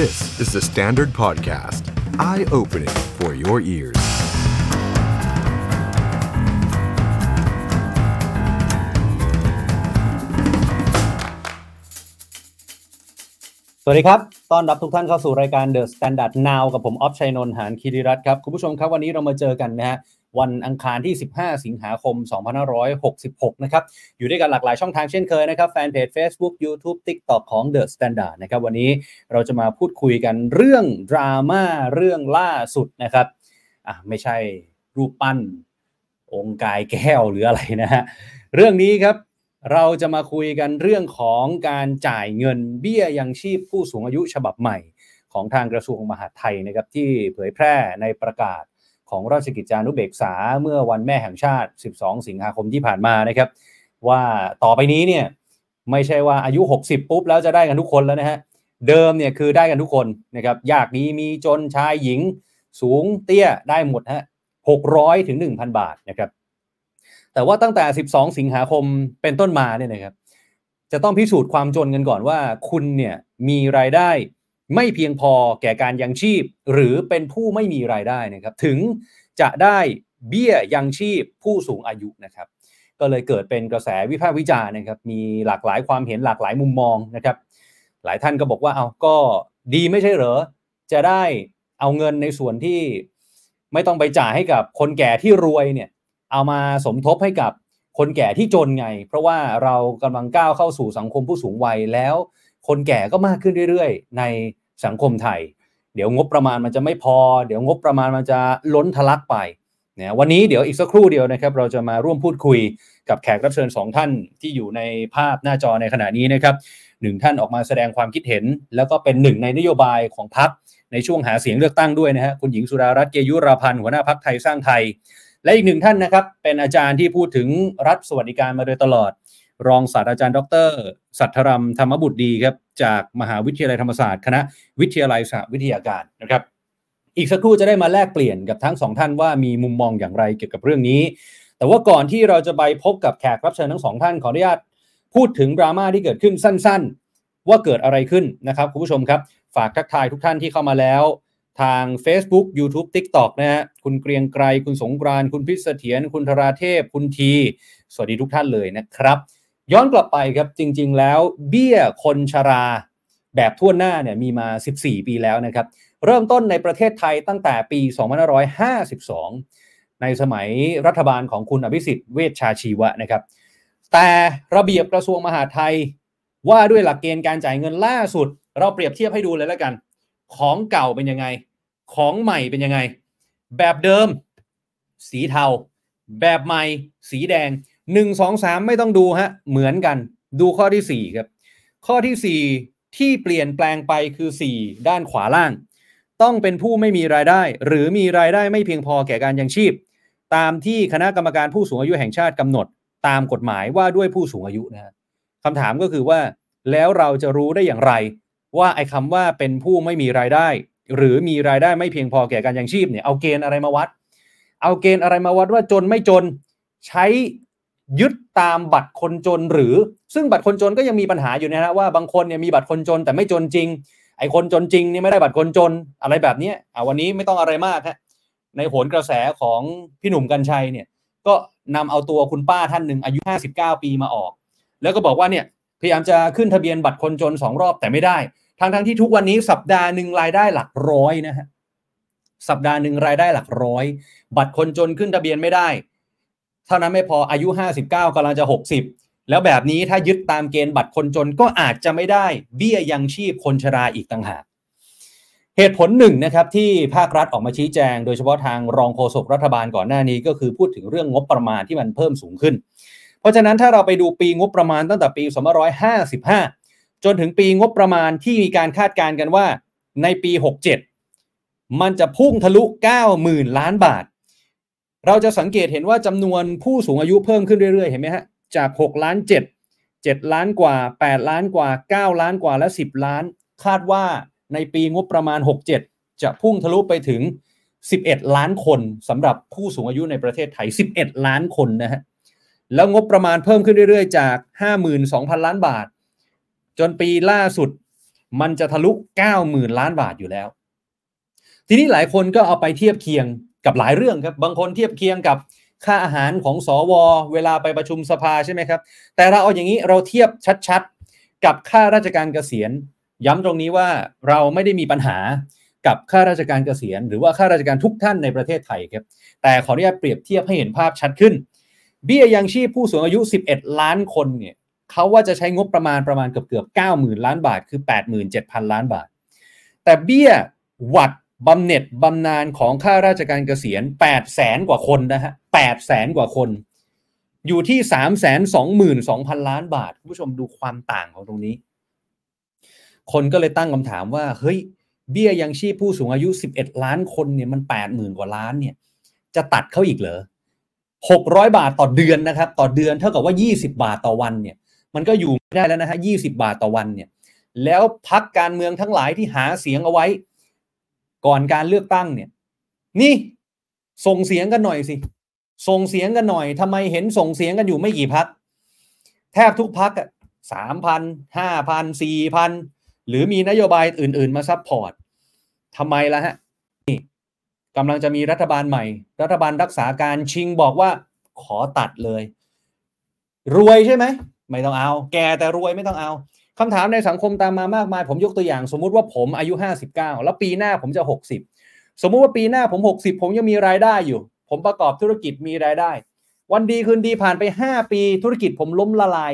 This is the Standard Podcast. Eye opening for your ears. สวัสดีครับ ต้อนรับทุกท่านเข้าสู่รายการ The Standard Now กับผม ออฟชัยนนท์ หานคีริรัตน์ครับ คุณผู้ชมครับ วันนี้เรามาเจอกันนะฮะ วันอังคารที่ 15 สิงหาคม 2566 นะครับ อยู่ด้วยกันหลากหลายช่องทางเช่นเคยนะครับ แฟนเพจ Facebook YouTube TikTok ของ The Standard นะครับ วันนี้เราจะมาพูดคุยกันเรื่องดราม่าเรื่องล่าสุดนะครับอะไม่ใช่รูปปั้น องค์กายแก้วหรืออะไรนะฮะ เรื่องนี้ครับเราจะมาคุยกันเรื่องของการจ่ายเงินเบี้ยยังชีพผู้สูงอายุฉบับใหม่ ของทางกระทรวงมหาดไทยนะครับที่เผยแพร่ในประกาศ ของราชกิจจานุเบกษาเมื่อวันแม่แห่งชาติ 12 สิงหาคมที่ผ่านมานะครับ ว่าต่อไปนี้เนี่ยไม่ใช่ว่าอายุ 60 ปุ๊บแล้วจะได้กันทุกคนแล้วนะฮะเดิมเนี่ยคือได้กันทุกคนนะครับยากดีมีจนชายหญิงสูงเตี้ยได้หมดฮะ600ถึง1,000 บาทนะครับแต่ว่าตั้งแต่ 12 สิงหาคมเป็นต้นมาเนี่ยนะครับจะต้องพิสูจน์ความจนกันก่อนว่าคุณเนี่ยมีรายได้ ไม่เพียงพอแก่การยังชีพ หรือเป็นผู้ไม่มีรายได้นะครับ ถึงจะได้เบี้ยยังชีพผู้สูงอายุนะครับ ก็เลยเกิดเป็นกระแสวิพากษ์วิจารณ์นะครับ มีหลากหลายความเห็นหลากหลายมุมมองนะครับ หลายท่านก็บอกว่าเอาก็ดีไม่ใช่เหรอจะได้เอาเงินในส่วนที่ไม่ต้องไปจ่ายให้กับคนแก่ที่รวยเนี่ยเอามาสมทบให้กับคนแก่ที่จนไง เพราะว่าเรากำลังก้าวเข้าสู่สังคมผู้สูงวัยแล้ว คนแก่ก็มากขึ้นเรื่อย ๆ ใน สังคมไทย เดี๋ยวงบประมาณมันจะไม่พอ เดี๋ยวงบประมาณมันจะล้นทะลักไปนะวันนี้เดี๋ยวอีกสักครู่เดียวนะครับ เราจะมาร่วมพูดคุยกับแขกรับเชิญสองท่านที่อยู่ในภาพหน้าจอในขณะนี้นะครับหนึ่งท่านออกมาแสดงความคิดเห็น แล้วก็เป็นหนึ่งในนโยบายของพรรคในช่วงหาเสียงเลือกตั้งด้วยนะฮะคุณหญิงสุดารัตน์เกยุราพันธ์หัวหน้าพรรคไทยสร้างไทย และอีกหนึ่งท่านนะครับ เป็นอาจารย์ที่พูดถึงรัฐสวัสดิการมาโดยตลอด รองศาสตราจารย์ ดร สัทธรัมธรรมบุตรดีครับ จากมหาวิทยาลัยธรรมศาสตร์ คณะวิทยาลัยสหวิทยาการนะครับอีกสักครู่จะได้มาแลกเปลี่ยนกับทั้งสองท่านว่ามีมุมมองอย่างไรเกี่ยวกับเรื่องนี้ แต่ว่าก่อนที่เราจะไปพบกับแขกรับเชิญทั้งสองท่านขออนุญาตพูดถึงดราม่าที่เกิดขึ้นสั้นๆ ว่าเกิดอะไรขึ้นนะครับคุณผู้ชมครับ ฝากทักทายทุกท่านที่เข้ามาแล้ว ทาง Facebook YouTube TikTok นะฮะคุณเกรียงไกรคุณสงกรานคุณพิษเสถียรคุณธราเทพ คุณที สวัสดีทุกท่านเลยนะครับ ย้อนกลับไปครับจริง ๆ แล้วเบี้ยคนชราแบบทั่วหน้าเนี่ยมีมา 14 ปีแล้วนะครับ เริ่มต้นในประเทศไทยตั้งแต่ปี 2552 ในสมัยรัฐบาลของคุณอภิสิทธิ์เวชชาชีวะนะครับ แต่ระเบียบกระทรวงมหาดไทย ว่าด้วยหลักเกณฑ์การจ่ายเงินล่าสุด เราเปรียบเทียบให้ดูเลยแล้วกัน ของเก่าเป็นยังไง ของใหม่เป็นยังไง แบบเดิม สีเทา แบบใหม่ สีแดง 1 2 3ไม่ต้องดูฮะเหมือนกัน ดูข้อที่4ครับ ข้อที่4ที่เปลี่ยนแปลงไปคือ4ด้านขวาล่าง ต้องเป็นผู้ไม่มีรายได้ หรือมีรายได้ไม่เพียงพอแก่การยังชีพ ตามที่คณะกรรมการผู้สูงอายุแห่งชาติกำหนด ตามกฎหมายว่าด้วยผู้สูงอายุนะคำถามก็คือว่า แล้วเราจะรู้ได้อย่างไร ว่าไอ้คำว่าเป็นผู้ไม่มีรายได้ หรือมีรายได้ไม่เพียงพอแก่การยังชีพเนี่ยเอาเกณฑ์อะไรมาวัด เอาเกณฑ์อะไรมาวัดว่าจนไม่จนใช้ ยึดตามบัตรคนจนหรือ ซึ่งบัตรคนจนก็ยังมีปัญหาอยู่นะฮะว่าบางคนเนี่ยมีบัตรคนจนแต่ไม่จนจริง ไอ้คนจนจริงนี่ไม่ได้บัตรคนจนอะไรแบบนี้อ่าวันนี้ไม่ต้องอะไรมากฮะในโหนกระแสของพี่หนุ่มกัญชัยเนี่ยก็นำเอาตัวคุณป้าท่านหนึ่งอายุ 59 ปีมาออก แล้วก็บอกว่าเนี่ยพยายามจะขึ้นทะเบียนบัตรคนจนสองรอบแต่ไม่ได้ทั้งทั้งที่ทุกวันนี้สัปดาห์หนึ่งรายได้หลักร้อยนะฮะสัปดาห์หนึ่งรายได้หลักร้อย บัตรคนจนขึ้นทะเบียนไม่ได้ เท่านั้นไม่พออายุ 59กำลังจะ 60 แล้วแบบนี้ถ้ายึดตามเกณฑ์บัตรคนจนก็อาจจะไม่ได้เบี้ยยังชีพคนชราอีกต่างหากเหตุผลหนึ่งนะครับที่ภาครัฐออกมาชี้แจง โดยเฉพาะทางรองโฆษกรัฐบาลก่อนหน้านี้ก็คือพูดถึงเรื่องงบประมาณที่มันเพิ่มสูงขึ้น เพราะฉะนั้นถ้าเราไปดูปีงบประมาณตั้งแต่ปี 2555 จนถึงปีงบประมาณที่มีการคาดการณ์กันว่าในปี 67 มันจะพุ่งทะลุ 90,000 ล้านบาท เราจะสังเกตเห็นว่าจำนวนผู้สูงอายุเพิ่มขึ้นเรื่อยๆ เห็นไหมฮะ จาก 6 ล้าน 7 7 ล้านกว่า 8 ล้านกว่า 9 ล้านกว่าและ 10 ล้าน คาดว่าในปีงบประมาณ 67 จะพุ่งทะลุไปถึง 11 ล้านคนสำหรับผู้สูงอายุในประเทศไทย 11 ล้านคนนะฮะ แล้วงบประมาณเพิ่มขึ้นเรื่อยๆ จาก 52,000 ล้านบาท จนปีล่าสุดมันจะทะลุ 90,000 ล้านบาทอยู่แล้ว ทีนี้หลายคนก็เอาไปเทียบเคียง กับหลายเรื่องครับบางคนเทียบเคียงกับค่าอาหารของสอวอเวลาไปประชุมสภาใช่ไหมครับ แต่เราเอาอย่างนี้เราเทียบชัดๆ กับค่าราชการเกษียณ ย้ำตรงนี้ว่าเราไม่ได้มีปัญหากับค่าราชการเกษียณ หรือว่าค่าราชการทุกท่านในประเทศไทยครับแต่ขออนุญาตเปรียบเทียบให้เห็นภาพชัดขึ้น เบี้ยยังชีพผู้สูงอายุ 11 ล้านคนเนี่ยเขาว่าจะใช้งบประมาณประมาณเกือบเกือบ90,000 ล้านบาท คือ 87,000 ล้านบาท แต่เบี้ยหวัด บำเหน็จบำนาญของข้าราชการเกษียณ8แสนกว่าคนนะฮะ8แสนกว่าคน อยู่ที่ 3 2 2 0 0 0 ล้านบาท คุณผู้ชมดูความต่างของตรงนี้ คนก็เลยตั้งคำถามว่า เฮ้ย เบี้ยยังชีพผู้สูงอายุ 11 ล้านคนเนี่ยมัน 80,000 กว่าล้านเนี่ย จะตัดเขาอีกเหรอ 600 บาทต่อเดือนนะครับ ต่อเดือนเท่ากับว่า 20 บาทต่อวันเนี่ย มันก็อยู่ไม่ได้แล้วนะฮะ20 บาทต่อวันเนี่ย แล้วพักการเมืองทั้งหลายที่หาเสียงเอาไว้ ก่อนการเลือกตั้งเนี่ย นี่ส่งเสียงกันหน่อยสิ ส่งเสียงกันหน่อยทำไมเห็นส่งเสียงกันอยู่ไม่กี่พัก แทบทุกพักอะสามพันห้าพันสี่พันหรือมีนโยบายอื่น ๆ มา support ทำไมล่ะฮะนี่กำลังจะมีรัฐบาลใหม่ รัฐบาลรักษาการชิงบอกว่า ขอตัดเลย รวยใช่ไหม ไม่ต้องเอา แก่แต่รวยไม่ต้องเอา คำถามในสังคมตามมามากมาย ผมยกตัวอย่าง สมมุติว่าผมอายุ 59 แล้วปีหน้าผมจะ 60 สมมุติว่าปีหน้าผม 60 ผมยังมีรายได้อยู่ ผมประกอบธุรกิจมีรายได้ วันดีคืนดีผ่านไป 5 ปีธุรกิจผมล้มละลาย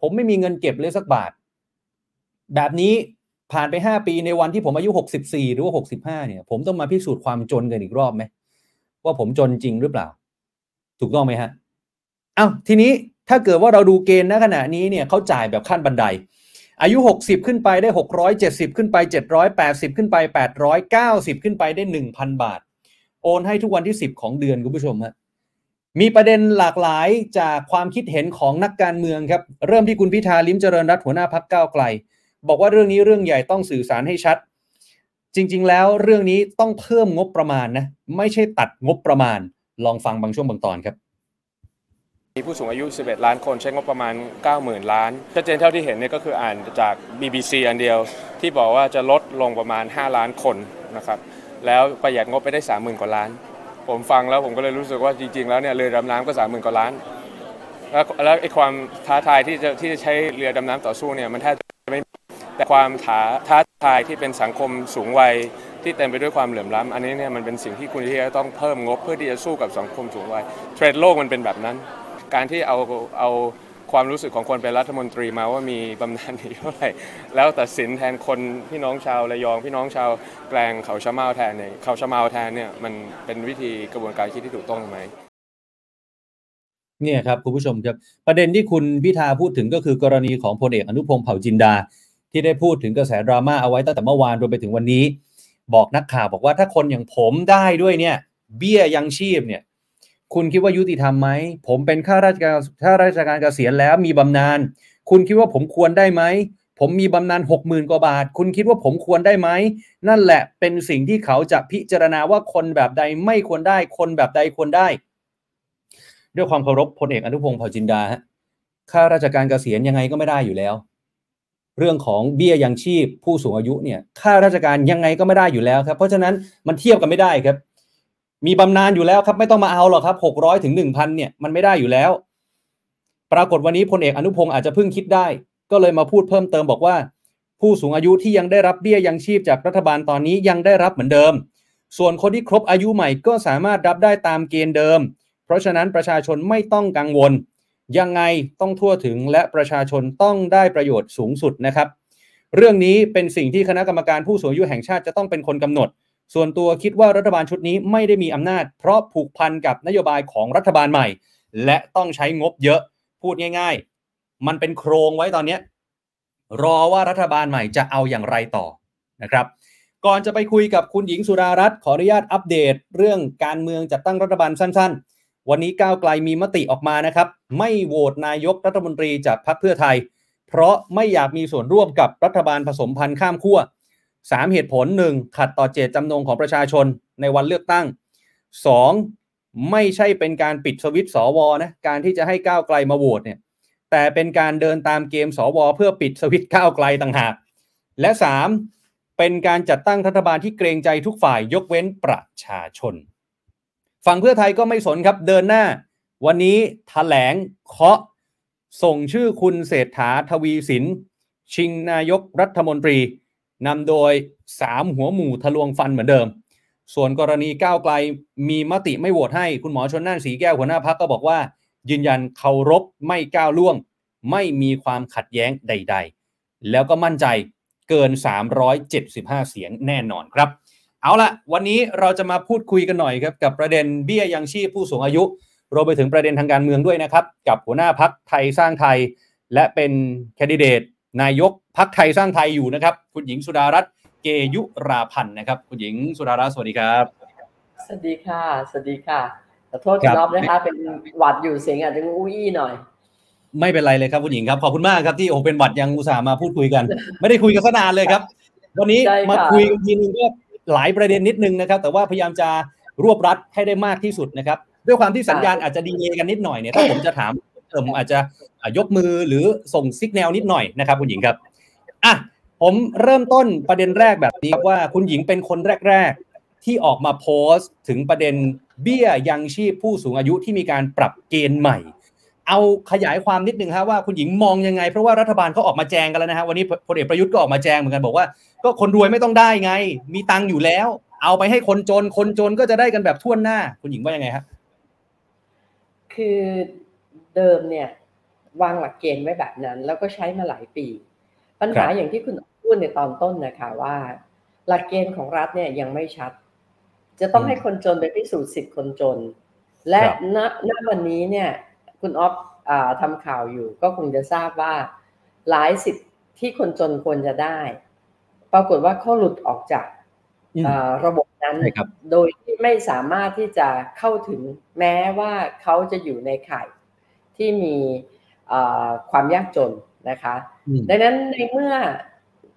ผมไม่มีเงินเก็บเลยสักบาท แบบนี้ผ่านไป 5 ปีในวันที่ผมอายุ 64 หรือว่า 65 เนี่ย ผมต้องมาพิสูจน์ความจนกันอีกรอบไหมว่าผมจนจริงหรือเปล่า ถูกต้องไหมฮะอ้าวทีนี้ถ้าเกิดว่าเราดูเกณฑ์ณขณะนี้เนี่ยเขาจ่ายแบบขั้นบันได อายุ 60 ขึ้นไปได้ 670 ขึ้นไป 780 ขึ้นไป 890 ขึ้นไปได้ 1,000 บาท โอนให้ทุกวันที่ 10 ของเดือนคุณผู้ชมฮะมีประเด็นหลากหลายจากความคิดเห็นของนักการเมืองครับ เริ่มที่คุณพิธาลิ้มเจริญรัตหัวหน้าพักก้าวไกล บอกว่าเรื่องนี้เรื่องใหญ่ต้องสื่อสารให้ชัด จริง ๆ แล้วเรื่องนี้ต้องเพิ่มงบประมาณนะ ไม่ใช่ตัดงบประมาณ ลองฟังบางช่วงบางตอนครับ มีผู้สูงอายุ 11 ล้านคนใช้งบประมาณ 90,000 ล้าน ชัดเจนเท่าที่เห็นเนี่ยก็คืออ่านจาก BBC อันเดียว ที่บอกว่าจะลดลงประมาณ 5 ล้านคนนะครับ แล้วประหยัดงบไปได้ 30,000 กว่าล้าน ผมฟังแล้วผมก็เลยรู้สึกว่าจริงๆ แล้วเนี่ยเรือดำน้ำก็ 30,000 กว่าล้าน แล้วแล้วไอ้ความท้าทายที่จะที่จะใช้เรือดำน้ำต่อสู้เนี่ยมันแทบจะไม่แต่ความท้าท้าทายที่เป็นสังคมสูงวัยที่เต็มไปด้วยความเหลื่อมล้ำอันนี้เนี่ยมันเป็นสิ่งที่คุณที่จะต้องเพิ่มงบเพื่อที่จะสู้กับสังคมสูงวัยเทรดโลกมันเป็นแบบนั้น การที่เอาเอาความรู้สึกของคนเป็นรัฐมนตรีมาว่ามีบำนาญเท่าไหร่ แล้วตัดสินแทนคนพี่น้องชาวระยอง พี่น้องชาวแกลงเขาชะเมาแทนเนี่ยเขาชะเมาแทนเนี่ยมันเป็นวิธีกระบวนการคิดที่ถูกต้องไหมเนี่ยครับคุณผู้ชมครับประเด็นที่คุณพิธาพูดถึงก็คือกรณีของพลเอกอนุพงศ์เผ่าจินดา ที่ได้พูดถึงกระแสดราม่าเอาไว้ตั้งแต่เมื่อวานรวมไปถึงวันนี้ บอกนักข่าวบอกว่าถ้าคนอย่างผมได้ด้วยเนี่ย เบี้ยยังชีพเนี่ย คุณคิดว่ายุติธรรมไหม ผมเป็นข้าราชการข้าราชการเกษียณแล้วมีบำนาญ คุณคิดว่าผมควรได้ไหม ผมมีบำนาญหกหมื่นกว่าบาท คุณคิดว่าผมควรได้ไหม นั่นแหละเป็นสิ่งที่เขาจะพิจารณาว่าคนแบบใดไม่ควรได้ คนแบบใดควรได้ ด้วยความเคารพพลเอกอนุพงศ์เผ่าจินดาฮะข้าราชการเกษียณยังไงก็ไม่ได้อยู่แล้ว เรื่องของเบี้ยยังชีพผู้สูงอายุเนี่ยข้าราชการยังไงก็ไม่ได้อยู่แล้วครับ เพราะฉะนั้นมันเทียบกันไม่ได้ครับ มีบำนาญอยู่แล้วครับ ไม่ต้องมาเอาหรอกครับหกร้อยถึงหนึ่งพันเนี่ยมันไม่ได้อยู่แล้ว ปรากฏวันนี้พลเอกอนุพงศ์อาจจะเพิ่งคิดได้ ก็เลยมาพูดเพิ่มเติมบอกว่า ผู้สูงอายุที่ยังได้รับเบี้ยยังชีพจากรัฐบาลตอนนี้ยังได้รับเหมือนเดิม ส่วนคนที่ครบอายุใหม่ก็สามารถรับได้ตามเกณฑ์เดิม เพราะฉะนั้นประชาชนไม่ต้องกังวล ยังไงต้องทั่วถึงและประชาชนต้องได้ประโยชน์สูงสุดนะครับ เรื่องนี้เป็นสิ่งที่คณะกรรมการผู้สูงอายุแห่งชาติจะต้องเป็นคนกำหนด ส่วนตัวคิดว่ารัฐบาลชุดนี้ไม่ได้มีอำนาจ เพราะผูกพันกับนโยบายของรัฐบาลใหม่ และต้องใช้งบเยอะพูดง่าย ๆ มันเป็นโครงไว้ตอนนี้รอว่ารัฐบาลใหม่จะเอาอย่างไรต่อนะครับ ก่อนจะไปคุยกับคุณหญิงสุดารัตน์ขออนุญาตอัปเดต เรื่องการเมืองจัดตั้งรัฐบาลสั้น ๆ วันนี้ก้าวไกลมีมติออกมานะครับ ไม่โหวตนายกรัฐมนตรีจากพรรคเพื่อไทย เพราะไม่อยากมีส่วนร่วมกับรัฐบาลผสมพันธ์ข้ามขั้ว สามเหตุผลหนึ่งขัดต่อเจตจำนงของประชาชนในวันเลือกตั้งสองไม่ใช่เป็นการปิดสวิตช์สวนะการที่จะให้ก้าวไกลมาโหวตเนี่ยแต่เป็นการเดินตามเกมสวเพื่อปิดสวิตก้าวไกลต่างหากและ 3. เป็นการจัดตั้งรัฐบาลที่เกรงใจทุกฝ่ายยกเว้นประชาชน ฝั่งเพื่อไทยก็ไม่สนครับเดินหน้า วันนี้ถแถลงเคาะส่งชื่อคุณเศรษฐาทวีสิน ชิงนายกรัฐมนตรี นำโดย 3 หัวหมู่ทะลวงฟันเหมือนเดิม ส่วนกรณีก้าวไกลมีมติไม่โหวตให้คุณหมอชนน่านสีแก้วหัวหน้าพักก็บอกว่า ยืนยันเคารพไม่ก้าวล่วง ไม่มีความขัดแย้งใด ๆ แล้วก็มั่นใจเกิน 375 เสียงแน่นอนครับ เอาละวันนี้เราจะมาพูดคุยกันหน่อยครับกับประเด็นเบี้ยยังชีพผู้สูงอายุรวมไปถึงประเด็นทางการเมืองด้วยนะครับ กับหัวหน้าพักไทยสร้างไทย และเป็นแคนดิเดต นายกพักไทยสร้างไทยอยู่นะครับ คุณหญิงสุดารัตน์เกยุราพันธ์นะครับ คุณหญิงสุดารัตน์สวัสดีครับ สวัสดีค่ะ สวัสดีค่ะขอโทษคุณรอบนะคะเป็นหวัดอยู่เสียงอาจจะอู้อี้หน่อย ไม่เป็นไรเลยครับคุณหญิงครับขอบคุณมากครับที่โอ้เป็นหวัดยังอุตส่าห์มาพูดคุยกัน ไม่ได้คุยกันสนานเลยครับ วันนี้ใช่ค่ะมาคุยกันทีนึงก็หลายประเด็นนิดนึงนะครับ แต่ว่าพยายามจะรวบรัดให้ได้มากที่สุดนะครับ ด้วยความที่สัญญาณอาจจะดีเลย์กันนิดหน่อยเนี่ยถ้าผมจะถาม เติมอาจจะยกมือหรือส่งซิกแนลนิดหน่อยนะครับ คุณหญิงครับอะผมเริ่มต้นประเด็นแรกแบบนี้ครับว่าคุณหญิงเป็นคนแรก ๆ ที่ออกมาโพสต์ ถึงประเด็นเบี้ยยังชีพผู้สูงอายุที่มีการปรับเกณฑ์ใหม่ เอาขยายความนิดนึงฮะว่าคุณหญิงมองยังไง เพราะว่ารัฐบาลเขาออกมาแจงกันแล้วนะฮะวันนี้พลเอกประยุทธ์ก็ออกมาแจงเหมือนกันบอกว่า ก็คนรวยไม่ต้องได้ไง มีตังค์อยู่แล้ว เอาไปให้คนจนคนจนก็จะได้กันแบบทั่วหน้า คุณหญิงว่ายังไงฮะคือ เดิมเนี่ยวางหลักเกณฑ์ไว้แบบนั้น แล้วก็ใช้มาหลายปี ปัญหาครับอย่างที่คุณพูดในตอนต้นนะคะว่า หลักเกณฑ์ของรัฐเนี่ยยังไม่ชัด จะต้องให้คนจนไปพิสูจน์สิทธิ์คนจน และครับณณวันนี้เนี่ย คุณออฟอ่าทำข่าวอยู่ ก็คงจะทราบว่าหลายสิทธิ์ที่คนจนควรจะได้ ปรากฏว่าเขาหลุดออกจากอืมอ่าระบบนั้นใช่ครับโดยที่ไม่สามารถที่จะเข้าถึงแม้ว่าเขาจะอยู่ในข่าย ที่มีอ่าความยากจนนะคะอืมดังนั้นในเมื่อ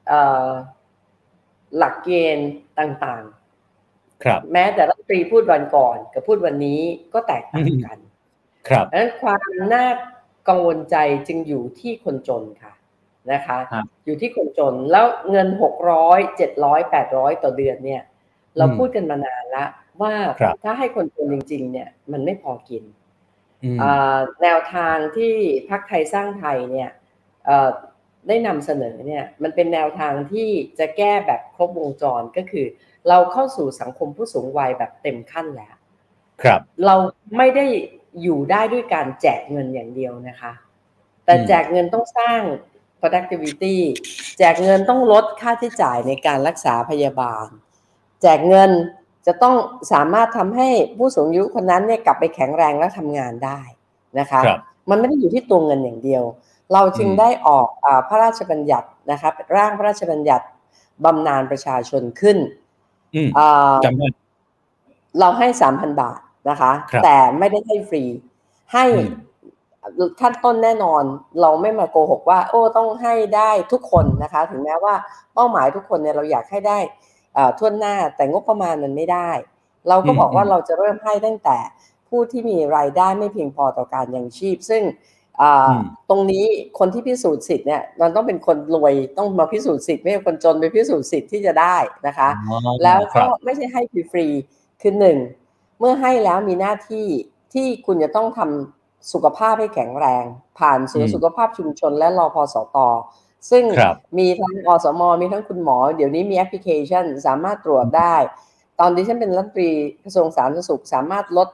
เอ่อหลักเกณฑ์ต่างครับๆแม้แต่รัฐมนตรีพูดวันก่อนกับพูดวันนี้ก็แตกต่างกัน ครับดังนั้นความน่ากังวลใจจึงอยู่ที่คนจนค่ะนะคะครับอยู่ที่คนจนแล้วเงินหกร้อยเจ็ดร้อยแปดร้อยต่อเดือนเนี่ย เราอืมพูดกันมานานละว่าครับถ้าให้คนจนจริง ๆ เนี่ย มันไม่พอกินอืมอ่า แนวทางที่พรรคไทยสร้างไทยเนี่ยเอ่อได้นำเสนอเนี่ยมันเป็นแนวทางที่จะแก้แบบครบวงจรก็คือ เราเข้าสู่สังคมผู้สูงวัยแบบเต็มขั้นแล้ว ครับ เราไม่ได้อยู่ได้ด้วยการแจกเงินอย่างเดียวนะคะ แต่อืมแจกเงินต้องสร้าง productivity แจกเงินต้องลดค่าใช้จ่ายในการรักษาพยาบาล แจกเงิน จะต้องสามารถทำให้ผู้สูงอายุคนนั้นเนี่ยกลับไปแข็งแรงและทำงานได้นะคะครับมันไม่ได้อยู่ที่ตัวเงินอย่างเดียว เราจึงอืมได้ออกอาพระราชบัญญัตินะครับร่างพระราชบัญญัติบำนาญประชาชนขึ้นอืมอ่าจำได้เราให้สามพันบาทนะคะครับแต่ไม่ได้ให้ฟรี ให้อืมขั้นต้นแน่นอน เราไม่มาโกหกว่า โอ้ต้องให้ได้ทุกคนนะคะ ถึงแม้ว่าเป้าหมายทุกคนเนี่ยเราอยากให้ได้อ่า ทั่วหน้าแต่งบประมาณมันไม่ได้ เราก็บอกว่าเราจะเริ่มให้ตั้งแต่ผู้ที่มีรายได้ไม่เพียงพอต่อการยังชีพ ซึ่งอ่าอืมตรงนี้คนที่พิสูจน์สิทธิ์เนี่ยมันต้องเป็นคนรวยต้องมาพิสูจน์สิทธิ์ไม่ใช่คนจนไปพิสูจน์สิทธิ์ที่จะได้นะคะอ๋อแล้วครัก็บไม่ใช่ให้ฟรีๆคือหนึ่งเมื่อให้แล้วมีหน้าที่ที่คุณจะต้องทำสุขภาพให้แข็งแรง ผ่านศูนอืย์มสุขภาพชุมชนและรอพอสต ซึ่งครับมีทั้งอสม มีทั้งคุณหมอ เดี๋ยวนี้มีแอปพลิเคชันสามารถตรวจได้ ตอนที่ฉันเป็นรัฐมนตรีกระทรวงสาธารณสุขสามารถลด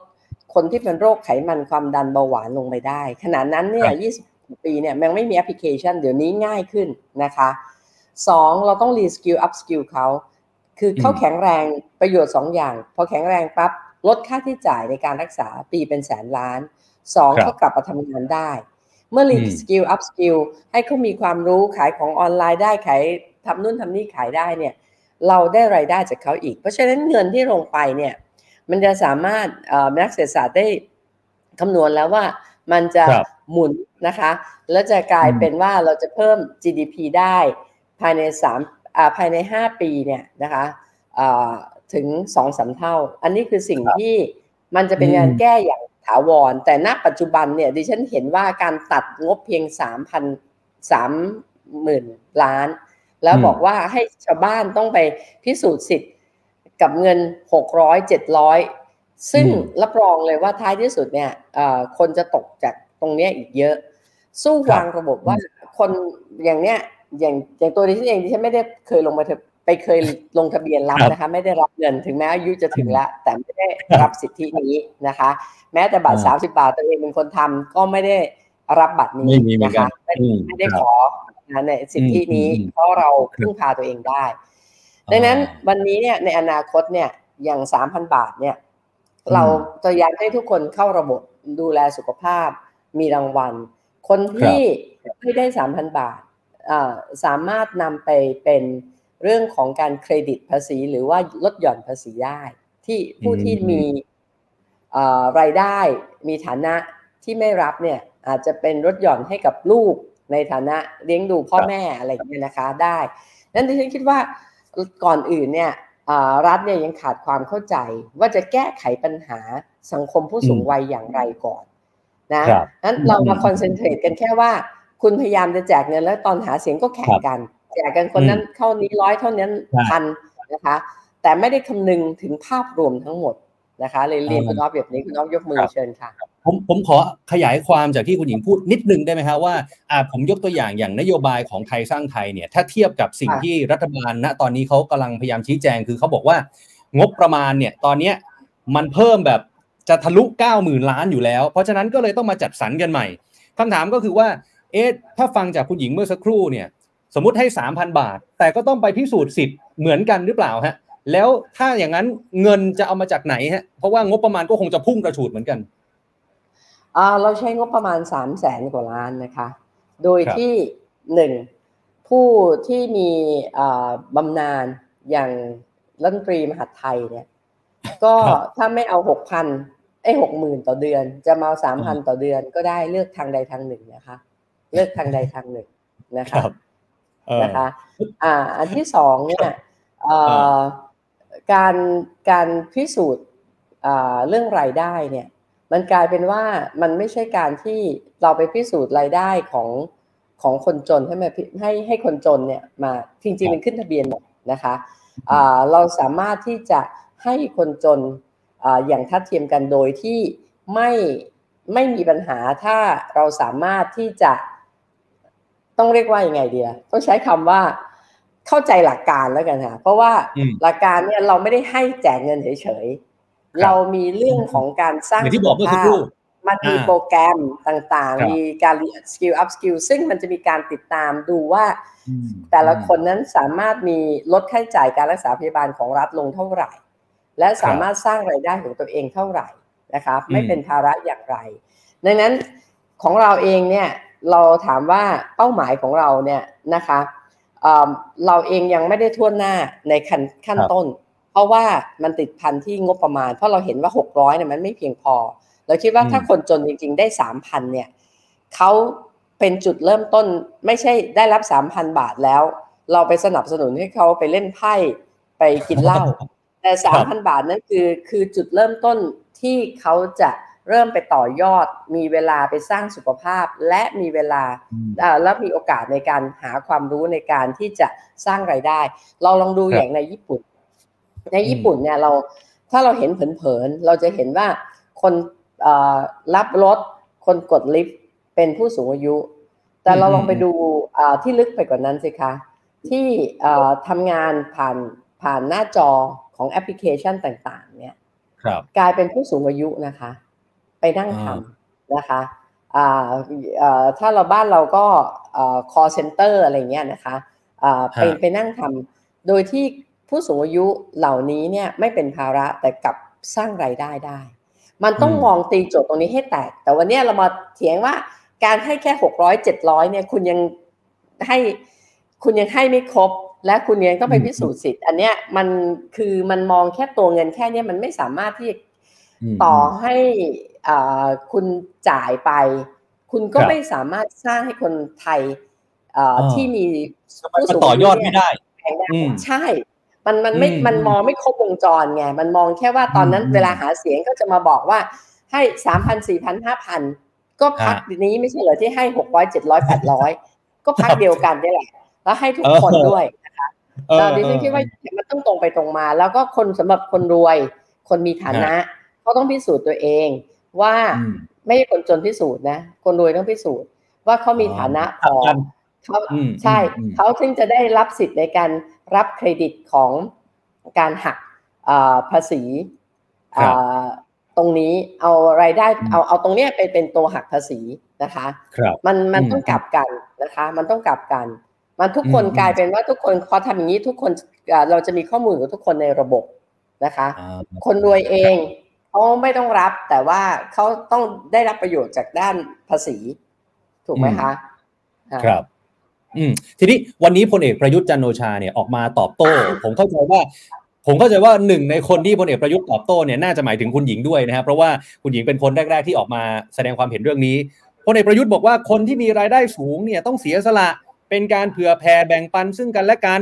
คนที่เป็นโรคไขมันความดันเบาหวานลงไปได้ ขณะนั้นเนี่ยครับ20 ปีเนี่ยมันไม่มีแอปพลิเคชัน เดี๋ยวนี้ง่ายขึ้นนะคะสองเราต้อง reskill upskill เขาคือเขาอืมแข็งแรงประโยชน์สองอย่างพอแข็งแรงปั๊บลดค่าที่จ่ายในการรักษาปีเป็นแสนล้านสองครับเขากลับมาทำงานได้ เมื่อ re อืม skill upskill ให้เขามีความรู้ขายของออนไลน์ได้ขายทำนู่นทำนี่ขายได้เนี่ยเราได้รายได้จากเขาอีก เพราะฉะนั้นเงินที่ลงไปเนี่ยมันจะสามารถเอ่อนักเศรษฐศาสตร์ได้คำนวณแล้วว่ามันจะครับหมุนนะคะ แล้วจะกลายอืมเป็นว่าเราจะเพิ่ม GDP ได้ภายในสามอ่าภายใน 5 ปีเนี่ยนะคะอ่าถึงสองสามเท่า อันนี้คือสิ่งที่มันจะเป็นงานอืมแก้อย่าง ถาวร แต่ณปัจจุบันเนี่ยดิฉันเห็นว่าการตัดงบเพียง3,000 30,000ล้าน แล้วบอกว่าให้ชาวบ้านต้องไปพิสูจน์สิทธิ์กับเงินหกร้อยเจ็ดร้อยซึ่งรับรองเลยว่าท้ายที่สุดเนี่ยคนจะตกจากตรงนี้อีกเยอะ สู้วางระบบว่าคนอย่างเนี้ยอย่างอย่างตัวดิฉันเองดิฉันไม่ได้เคยลงมา ไปเคยลงทะเบียนรับนะคะไม่ได้รับเงินถึงแม้อายุจะถึงแล้วแต่ไม่ได้รับสิทธินี้นะคะ แม้แต่บัตรสามสิบาทตัวเองเป็นคนทำก็ไม่ได้รับบัตรนี้นะคะไม่ได้ขอในสิทธินี้เพราะเราพึ่งพาตัวเองได้ ดังนั้นวันนี้เนี่ยในอนาคตเนี่ยอย่างสามพันบาทเนี่ยเราจะอยากให้ทุกคนเข้าระบบดูแลสุขภาพมีรางวัล คนที่ไม่ได้สามพันบาทสามารถนำไปเป็น เรื่องของการเครดิตภาษี หรือว่าลดหย่อนภาษีได้ที่ผู้ที่มีรายได้มีฐานะที่ไม่รับเนี่ยอาจจะเป็นลดหย่อนให้กับลูกในฐานะเลี้ยงดูพ่อแม่อะไรอย่างเงี้ยนะคะได้นั้นดิฉันคิดว่าก่อนอื่นเนี่ยรัฐเนี่ยยังขาดความเข้าใจว่าจะแก้ไขปัญหาสังคมผู้สูงวัยอย่างไรก่อนนะนั้นเรามาคอนเซนเทรตกันแค่ว่า คุณพยายามจะแจกเงินแล้วตอนหาเสียงก็แข่งกัน แจกกันคนนั้นเท่านี้ร้อยเท่านั้นพันนะคะ แต่ไม่ได้คำนึงถึงภาพรวมทั้งหมดนะคะเลยเรียนคุณอ๊อฟแบบนี้คุณอ๊อฟยกมือเชิญค่ะผมผมขอขยายความจากที่คุณหญิงพูดนิดนึงได้ไหมครับว่าอ่าผมยกตัวอย่างอย่างนโยบายของไทยสร้างไทยเนี่ยถ้าเทียบกับสิ่งที่รัฐบาลณตอนนี้เขากำลังพยายามชี้แจงคือเขาบอกว่างบประมาณเนี่ยตอนเนี้ยมันเพิ่มแบบจะทะลุ 9 0,000 ล้านอยู่แล้ว เพราะฉะนั้นก็เลยต้องมาจัดสรรกันใหม่คำถามก็คือว่าเอ๊ะถ้าฟังจากคุณหญิงเมื่อสักครู่เนี่ย สมมติให้สามพันบาท แต่ก็ต้องไปพิสูจน์สิทธิ์เหมือนกันหรือเปล่าฮะ แล้วถ้าอย่างนั้นเงินจะเอามาจากไหนฮะ เพราะว่างบประมาณก็คงจะพุ่งกระฉูดเหมือนกันเราใช้งบประมาณสามแสนกว่าล้านนะคะ โดยที่หนึ่งผู้ที่มีบำนาญอย่างรัฐมนตรีมหาไทยเนี่ย ก็ถ้าไม่เอาหกพันไอ้หกหมื่นต่อเดือน จะมาสามพันต่อเดือนก็ได้เลือกทางใดทางหนึ่งนะคะ เลือกทางใดทางหนึ่งนะคะ นะคะอ่าอันที่สองเนี่ยการการพิสูจน์เรื่องรายได้เนี่ยมันกลายเป็นว่ามันไม่ใช่การที่เราไปพิสูจน์รายได้ของของคนจนให้มาให้ให้คนจนเนี่ยมาจริงๆมันขึ้นทะเบียนหมดนะคะเราสามารถที่จะให้คนจนอย่างทัดเทียมกันโดยที่ไม่ไม่มีปัญหาถ้าเราสามารถที่จะ ต้องเรียกว่ายังไงเดียต้องใช้คำว่าเข้าใจหลักการแล้วกันค่ะเพราะว่าหลักการเนี่ยเราไม่ได้ให้แจกเงินเฉยๆเรามีเรื่องของการสร้างที่บอกเมื่อสักครู่มันมีโปรแกรมต่างๆ มีการ skill upskill ซึ่งมันจะมีการติดตามดูว่า แต่ละคนนั้นสามารถมีลดค่าใช้จ่ายการรักษาพยาบาลของรัฐลงเท่าไหร่ และสามารถสร้างไรายได้ของตัวเองเท่าไหร่นะครับ ไม่เป็นภาระอย่างไร ดังนั้นของเราเองเนี่ย เราถามว่าเป้าหมายของเราเนี่ยนะคะเราเองยังไม่ได้ทั่วหน้าในขั้นขั้นต้น เพราะว่ามันติดพันที่งบประมาณ เพราะเราเห็นว่า 600เนี่ยมันไม่เพียงพอ เราคิดว่าถ้าคนจนจริง ๆ ได้3,000เนี่ยเขาเป็นจุดเริ่มต้นไม่ใช่ได้รับ 3,000 บาทแล้ว เราไปสนับสนุนให้เขาไปเล่นไพ่ไปกินเหล้าแต่ 3,000 บาทนั้นคือคือจุดเริ่มต้นที่เขาจะ เริ่มไปต่อยอด มีเวลาไปสร้างสุขภาพ และมีเวลาแล้วมีโอกาสในการหาความรู้ในการที่จะสร้างไรายได้ เราลองดูอย่างในญี่ปุ่น ในญี่ปุ่นเนี่ยเราถ้าเราเห็นเผินๆเราจะเห็นว่าคนรับรถคนกดลิฟต์เป็นผู้สูงอายุ แต่เราลองไปดูที่ลึกไปกว่านั้นสิคะ ที่ทำงานผ่านผ่านหน้าจอของแอปพลิเคชันต่าง ๆ เนี่ยกลายเป็นผู้สูงอายุนะคะ ไปนั่งทำนะคะถ้าเราบ้านเราก็ call center อะไรเงี้ยนะคะไปไปนั่งทำโดยที่ผู้สูงอายุเหล่านี้เนี่ยไม่เป็นภาระแต่กับสร้างไรายได้ได้ มันต้องมองตีโจทย์ตรงนี้ให้แตก แต่วันนี้เรามาเถียงว่าการให้แค่หกร้อยเจ็ดร้อยเนี่ยคุณยังให้คุณยังให้ไม่ครบ และคุณยังต้องไปพิสูจน์สิทธิ์ อันเนี้ยมันคือมันมองแค่ตัวเงินแค่นี้มันไม่สามารถที่ต่อให้ คุณจ่ายไป คุณก็ไม่สามารถสร้างให้คนไทยที่มีผู้สูงอายุต่อยอดไม่ได้ใช่ มันมันไม่มันมองไม่ครบวงจรไงมันมองแค่ว่าตอนนั้นเวลาหาเสียงก็จะมาบอกว่าให้สามพันสี่พันห้าพันก็พักนี้ไม่ใช่เหรอที่ให้หกร้อยเจ็ดร้อยแปดร้อยก็พักเดียวกันนี่แหละ แล้วให้ทุกคนเออด้วยนะคะเออเราดิฉันคิดว่ามันต้องตรงไปตรงมา แล้วก็คนสำหรับคนรวย คนมีฐานะเขาต้องพิสูจน์ตัวเอง ว่าอืมไม่ใช่คนจนพิสูจน์นะ คนรวยต้องพิสูจน์ ว่าเขามีฐานะพอกันเขาอืมใช่อืมเขาถึงจะได้รับสิทธิ์ในการรับเครดิตของการหักเอ่อภาษีครับเอ่อตรงนี้เอารายได้อืมเอาเอาตรงเนี้ยไปเป็นตัวหักภาษีนะคะครับมันมันอืมต้องกลับกันนะคะ มันต้องกลับกัน มันทุกคนอืมกลายเป็นว่าทุกคนพอทำอย่างนี้ทุกคนเอ่อเราจะมีข้อมูลกับทุกคนในระบบนะคะอ่าคนรวยเอง เขาไม่ต้องรับแต่ว่าเขาต้องได้รับประโยชน์จากด้านภาษี ถูกไหมคะอ่าครับ อืม ทีนี้วันนี้พลเอกประยุทธ์จันทร์โอชาเนี่ยออกมาตอบโต้ ผมเข้าใจว่าผมเข้าใจว่าหนึ่งในคนที่พลเอกประยุทธ์ตอบโต้เนี่ยน่าจะหมายถึงคุณหญิงด้วยนะครับเพราะว่าคุณหญิงเป็นคนแรก ๆที่ออกมาแสดงความเห็นเรื่องนี้พลเอกประยุทธ์บอกว่าคนที่มีรายได้สูงเนี่ยต้องเสียสละเป็นการเผื่อแผ่แบ่งปันซึ่งกันและกัน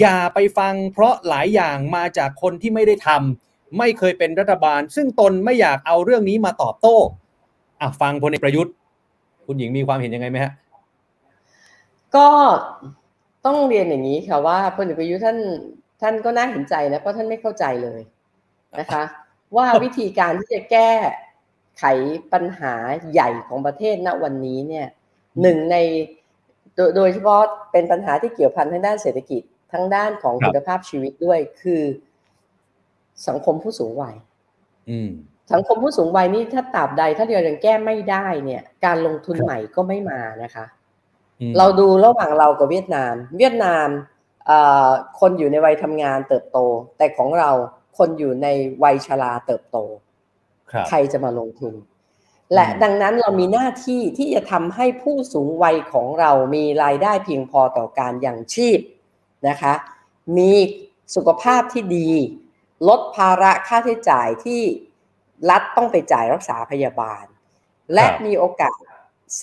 อย่าไปฟังเพราะหลายอย่างมาจากคนที่ไม่ได้ทำ ไม่เคยเป็นรัฐบาล ซึ่งตนไม่อยากเอาเรื่องนี้มาตอบโต้อะฟังพลเอกประยุทธ์ คุณหญิงมีความเห็นยังไงไหมฮะก็ต้องเรียนอย่างนี้ค่ะว่าพลเอกประยุทธ์ท่านท่านก็น่าเห็นใจนะเพราะท่านไม่เข้าใจเลยนะคะ ว่าวิธีการที่จะแก้ไขปัญหาใหญ่ของประเทศณวันนี้เนี่ยหนึ่งในโดยโดยเฉพาะเป็นปัญหาที่เกี่ยวพันทั้งด้านเศรษฐกิจทั้งด้านของครับคุณภาพชีวิตด้วย คือ สังคมผู้สูงวัยอืมสังคมผู้สูงวัยนี่ถ้าตราบใดถ้าเรายังแก้ไม่ได้เนี่ย การลงทุนครับใหม่ก็ไม่มานะคะอืมเราดูระหว่างเรากับเวียดนาม เวียดนามเอ่อคนอยู่ในวัยทำงานเติบโต แต่ของเราคนอยู่ในวัยชราเติบโตครับใครจะมาลงทุน และอืมดังนั้นเรามีหน้าที่ที่จะทำให้ผู้สูงวัยของเรามีรายได้เพียงพอต่อการยังชีพนะคะ มีสุขภาพที่ดี ลดภาระค่าใช้จ่ายที่รัฐต้องไปจ่ายรักษาพยาบาล และครับมีโอกาส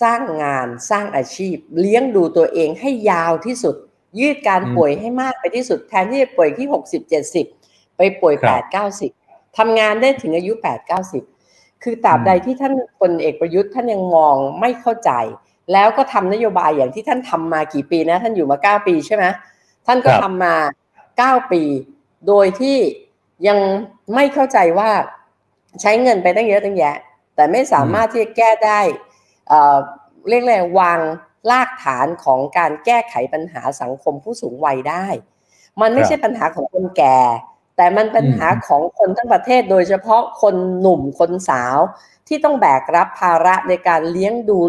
สร้างงานสร้างอาชีพ เลี้ยงดูตัวเองให้ยาวที่สุด ยืดการป่วยให้มากไปที่สุดแทนที่จะป่วยที่60 70ไปป่วยครับ8 90ทำงานได้ถึงอายุ8 90คือตราบใดที่ท่านพลเอกประยุทธ์ท่านยังมองไม่เข้าใจ แล้วก็ทำนโยบายอย่างที่ท่านทำมากี่ปีนะ ท่านอยู่มา9ปีใช่ไหมท่านก็ครับทำมา9ปี โดยที่ ยังไม่เข้าใจว่าใช้เงินไปตั้งเยอะตั้งแยะ แต่ไม่สามารถที่จะแก้ได้เอ่อเรียกอะไรวางรากฐานของการแก้ไขปัญหาสังคมผู้สูงวัยได้ มันไม่ครับใช่ปัญหาของคนแก่ แต่มันปัญหาของคนทั้งประเทศ โดยเฉพาะคนหนุ่มคนสาว ที่ต้องแบกรับภาระในการเลี้ยงดู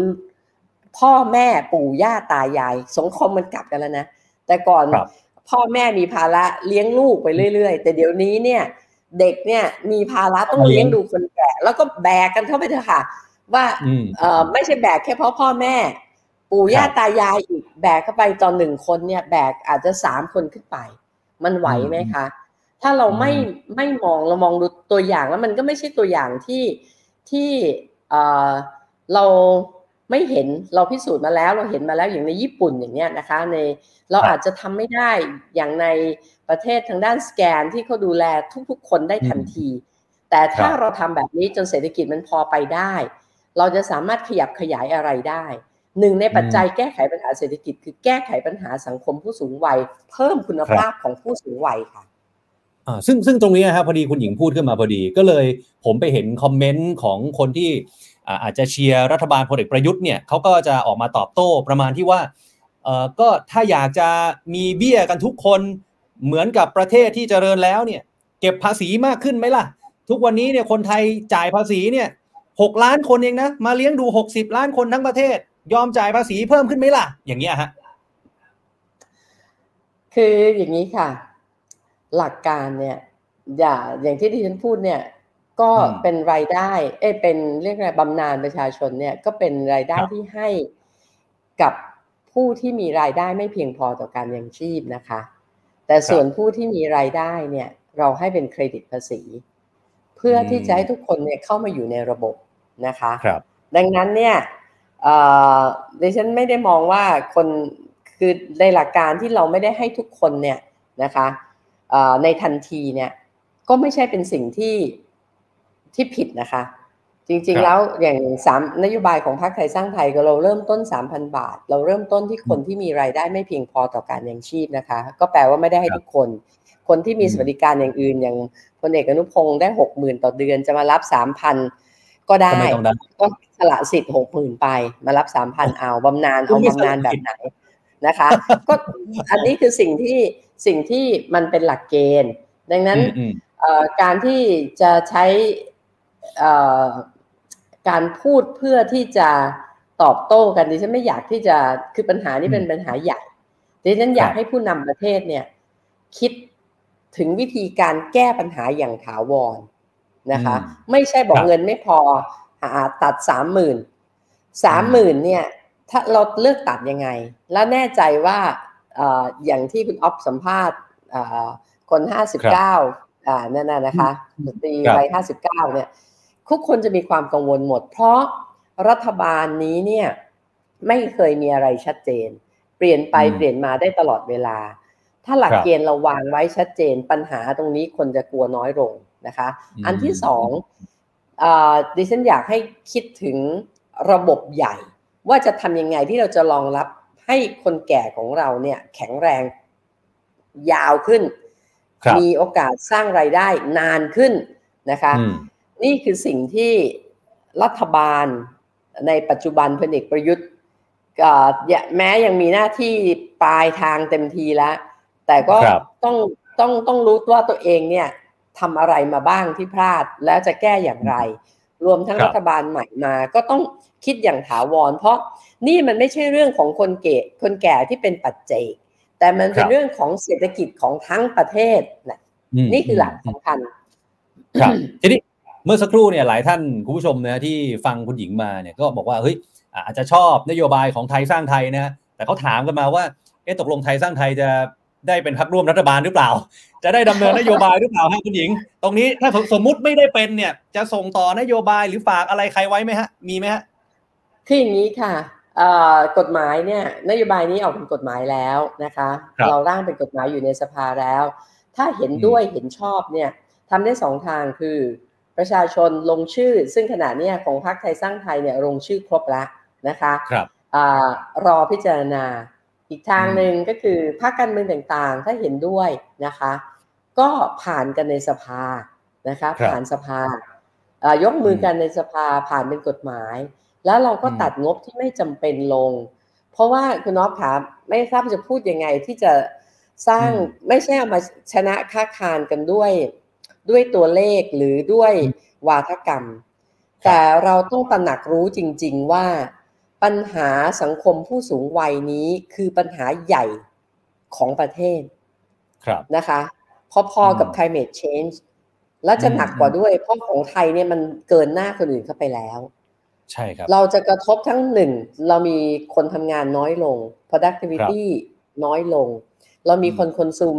พ่อแม่ปู่ย่าตายายสังคมมันกลับกันแล้วนะ แต่ก่อนครับ พ่อแม่มีภาระเลี้ยงลูกไปเรื่อย ๆ แต่เดี๋ยวนี้เนี่ย เด็กเนี่ยมีภาระต้องเลี้ยงดูคนแก่แล้วก็แบกกันเข้าไปเถอะค่ะ ว่าอืมเอ่อไม่ใช่แบกแค่เพราะพ่อแม่ ปู่ย่าครับตายายอีกแบกเข้าไปตอนหนึ่งคนเนี่ย แบกอาจจะสามคนขึ้นไป มันไหวไหมคะ ถ้าเราไม่อืมไม่มองเรามองดูตัวอย่างแล้วมันก็ไม่ใช่ตัวอย่างที่ที่เอ่อเรา ไม่เห็นเราพิสูจน์มาแล้วเราเห็นมาแล้วอย่างในญี่ปุ่นอย่างเนี้ยนะคะในเราอาจจะทำไม่ได้อย่างในประเทศทางด้านสแกนที่เขาดูแลทุกๆ คนได้ทันที แต่ถ้าครับเราทำแบบนี้จนเศรษฐกิจมันพอไปได้ เราจะสามารถขยับขยายอะไรได้หนึ่งในปัจจัยแก้ไขปัญหาเศรษฐกิจ คือแก้ไขปัญหาสังคมผู้สูงวัย เพิ่มคุณภาพของผู้สูงวัยค่ะอ่าซึ่งซึ่งตรงนี้นะครับพอดีคุณหญิงพูดขึ้นมาพอดี ก็เลยผมไปเห็นคอมเมนต์ของคนที่ อาจจะเชียร์รัฐบาลพลเอกประยุทธ์เนี่ยเขาก็จะออกมาตอบโต้ประมาณที่ว่าก็ถ้าอยากจะมีเบี้ยกันทุกคนเหมือนกับประเทศที่เจริญแล้วเนี่ยเก็บภาษีมากขึ้นไหมล่ะ ทุกวันนี้เนี่ยคนไทยจ่ายภาษีเนี่ยหกล้านคนเองนะมาเลี้ยงดูหกสิบล้านคนทั้งประเทศ ยอมจ่ายภาษีเพิ่มขึ้นไหมล่ะ อย่างเงี้ยฮะคืออย่างนี้ค่ะ หลักการเนี่ยอย่าอย่างที่ที่ฉันพูดเนี่ย ก็อืมเป็นรายได้ เอ้ยเป็นเรียกอะไรบำนาญประชาชนเนี่ยก็เป็นรายได้ครับที่ให้กับผู้ที่มีรายได้ไม่เพียงพอต่อการยังชีพนะคะ แต่ส่วนผู้ที่มีรายได้เนี่ยเราให้เป็นเครดิตภาษี เพื่อที่จะให้ทุกคนเนี่ยเข้ามาอยู่ในระบบนะคะครับดังนั้นเนี่ยเอ่อดิฉันไม่ได้มองว่าคนคือในหลักการที่เราไม่ได้ให้ทุกคนเนี่ยนะคะเอ่อในทันทีเนี่ยก็ไม่ใช่เป็นสิ่งที่ ที่ผิดนะคะ จริงๆแล้วอย่างสามนโยบายของพรรคไทยสร้างไทยก็เราเริ่มต้น 3,000 บาท เราเริ่มต้นที่คนที่มีรายได้ไม่เพียงพอต่อการยังชีพนะคะ ก็แปลว่าไม่ได้ให้ทุกคน คนที่มีสวัสดิการอย่างอื่น อย่างพลเอกอนุพงศ์ได้หกหมื่นต่อเดือนจะมารับสามพันก็ได้ก็ไม่ต้องได้ก็สละสิทธิ์หกหมื่นไปมารับสามพันเอาบำนาญเอาบำนาญแบบไหนนะคะ ก็อันนี้คือสิ่งที่สิ่งที่มันเป็นหลักเกณฑ์ ดังนั้นอืมอืมเอ่อการที่จะใช้เอ่อ การพูดเพื่อที่จะตอบโต้กันดิฉันไม่อยากที่จะคือปัญหานี้เป็นปัญหาใหญ่ดิฉันอยากให้ผู้นำประเทศเนี่ย คิดถึงวิธีการแก้ปัญหาอย่างถาวรนะคะอืมไม่ใช่บอคกรับเงินไม่พอหาตัดสามหมื่นสามหมื่นเนี่ย ถ้าเราเลือกตัดยังไง แล้วแน่ใจว่าเอ่ออย่างที่คุณอ๊อฟสัมภาษณ์เอ่อคนห้าสิบเก้าอ่านั่นน่ะนะคะสตรีครับวัยห้าสิบเก้าเนี่ย ทุกคนจะมีความกังวลหมด เพราะรัฐบาลนี้เนี่ยไม่เคยมีอะไรชัดเจน เปลี่ยนไปอืมเปลี่ยนมาได้ตลอดเวลา ถ้าหลักครับเกณฑ์เราวางไว้ชัดเจน ปัญหาตรงนี้คนจะกลัวน้อยลงนะคะอืมอันที่สองอาดิฉันอยากให้คิดถึงระบบใหญ่ ว่าจะทำยังไงที่เราจะรองรับให้คนแก่ของเราเนี่ยแข็งแรงยาวขึ้นครับมีโอกาสสร้างไรายได้นานขึ้นนะคะอืม นี่คือสิ่งที่รัฐบาลในปัจจุบันพลเอกประยุทธ์ก็อย่าแม้ยังมีหน้าที่ปลายทางเต็มทีแล้ว แต่ก็ครับต้องต้องต้องรู้ว่าตัวเองเนี่ยทำอะไรมาบ้างที่พลาดแล้วจะแก้อย่างไร รวมทั้งครับรัฐบาลใหม่มา ก็ต้องคิดอย่างถาวร เพราะนี่มันไม่ใช่เรื่องของคนเกคนแก่ที่เป็นปัจเจก แต่มันเป็นครับเรื่องของเศรษฐกิจของทั้งประเทศนะมนี่คือหลักสำคัญ ครับทีนี้ เมื่อสักครู่เนี่ยหลายท่านคุณผู้ชมนะที่ฟังคุณหญิงมาเนี่ยก็บอกว่าเฮ้ยอะอาจจะชอบนโยบายของไทยสร้างไทยนะแต่เขาถามกันมาว่าเอ๊ะตกลงไทยสร้างไทยจะได้เป็นพรรคร่วมรัฐบาลหรือเปล่า จะได้ดำเนินนโยบายหรือเปล่าฮะคุณหญิง ตรงนี้ถ้าสมมุติไม่ได้เป็นเนี่ย จะส่งต่อนโยบายหรือฝากอะไรใครไว้ไหมฮะ มีไหมฮะคืออย่างนี้ค่ะเอ่อกฎหมายเนี่ยนโยบายนี้ออกเป็นกฎหมายแล้วนะคะครับเราร่างเป็นกฎหมายอยู่ในสภาแล้ว ถ้าเห็นอืมด้วยเห็นชอบเนี่ยทำได้สองทางคือ ประชาชนลงชื่อ ซึ่งขณะเนี้ยของพรรคไทยสร้างไทยเนี่ยลงชื่อครบแล้วนะคะครับอารอพิจารณา อีกทางหนึ่งก็คือพรรคการเมืองต่างๆ ถ้าเห็นด้วยนะคะ ก็ผ่านกันในสภานะคะครับผ่านสภาเอ่อยกมือกันในสภาผ่านเป็นกฎหมาย แล้วเราก็อืมตัดงบที่ไม่จำเป็นลง เพราะว่าคุณน้องถามไม่ทราบจะพูดยังไงที่จะสร้างไม่ใช่เอามาชนะค้าคานกันด้วย ด้วยตัวเลขหรือด้วยวาทกรรม แต่เราต้องตระหนักรู้จริง ๆ ว่าปัญหาสังคมผู้สูงวัยนี้คือปัญหาใหญ่ของประเทศครับนะคะพอๆกับอืม climate change และจะอืมหนักกว่าด้วย เพราะของไทยเนี่ยมันเกินหน้าคนอื่นเข้าไปแล้ว ใช่ครับ เราจะกระทบทั้งหนึ่ง เรามีคนทำงานน้อยลง productivity น้อยลง เรามีคนคนซูม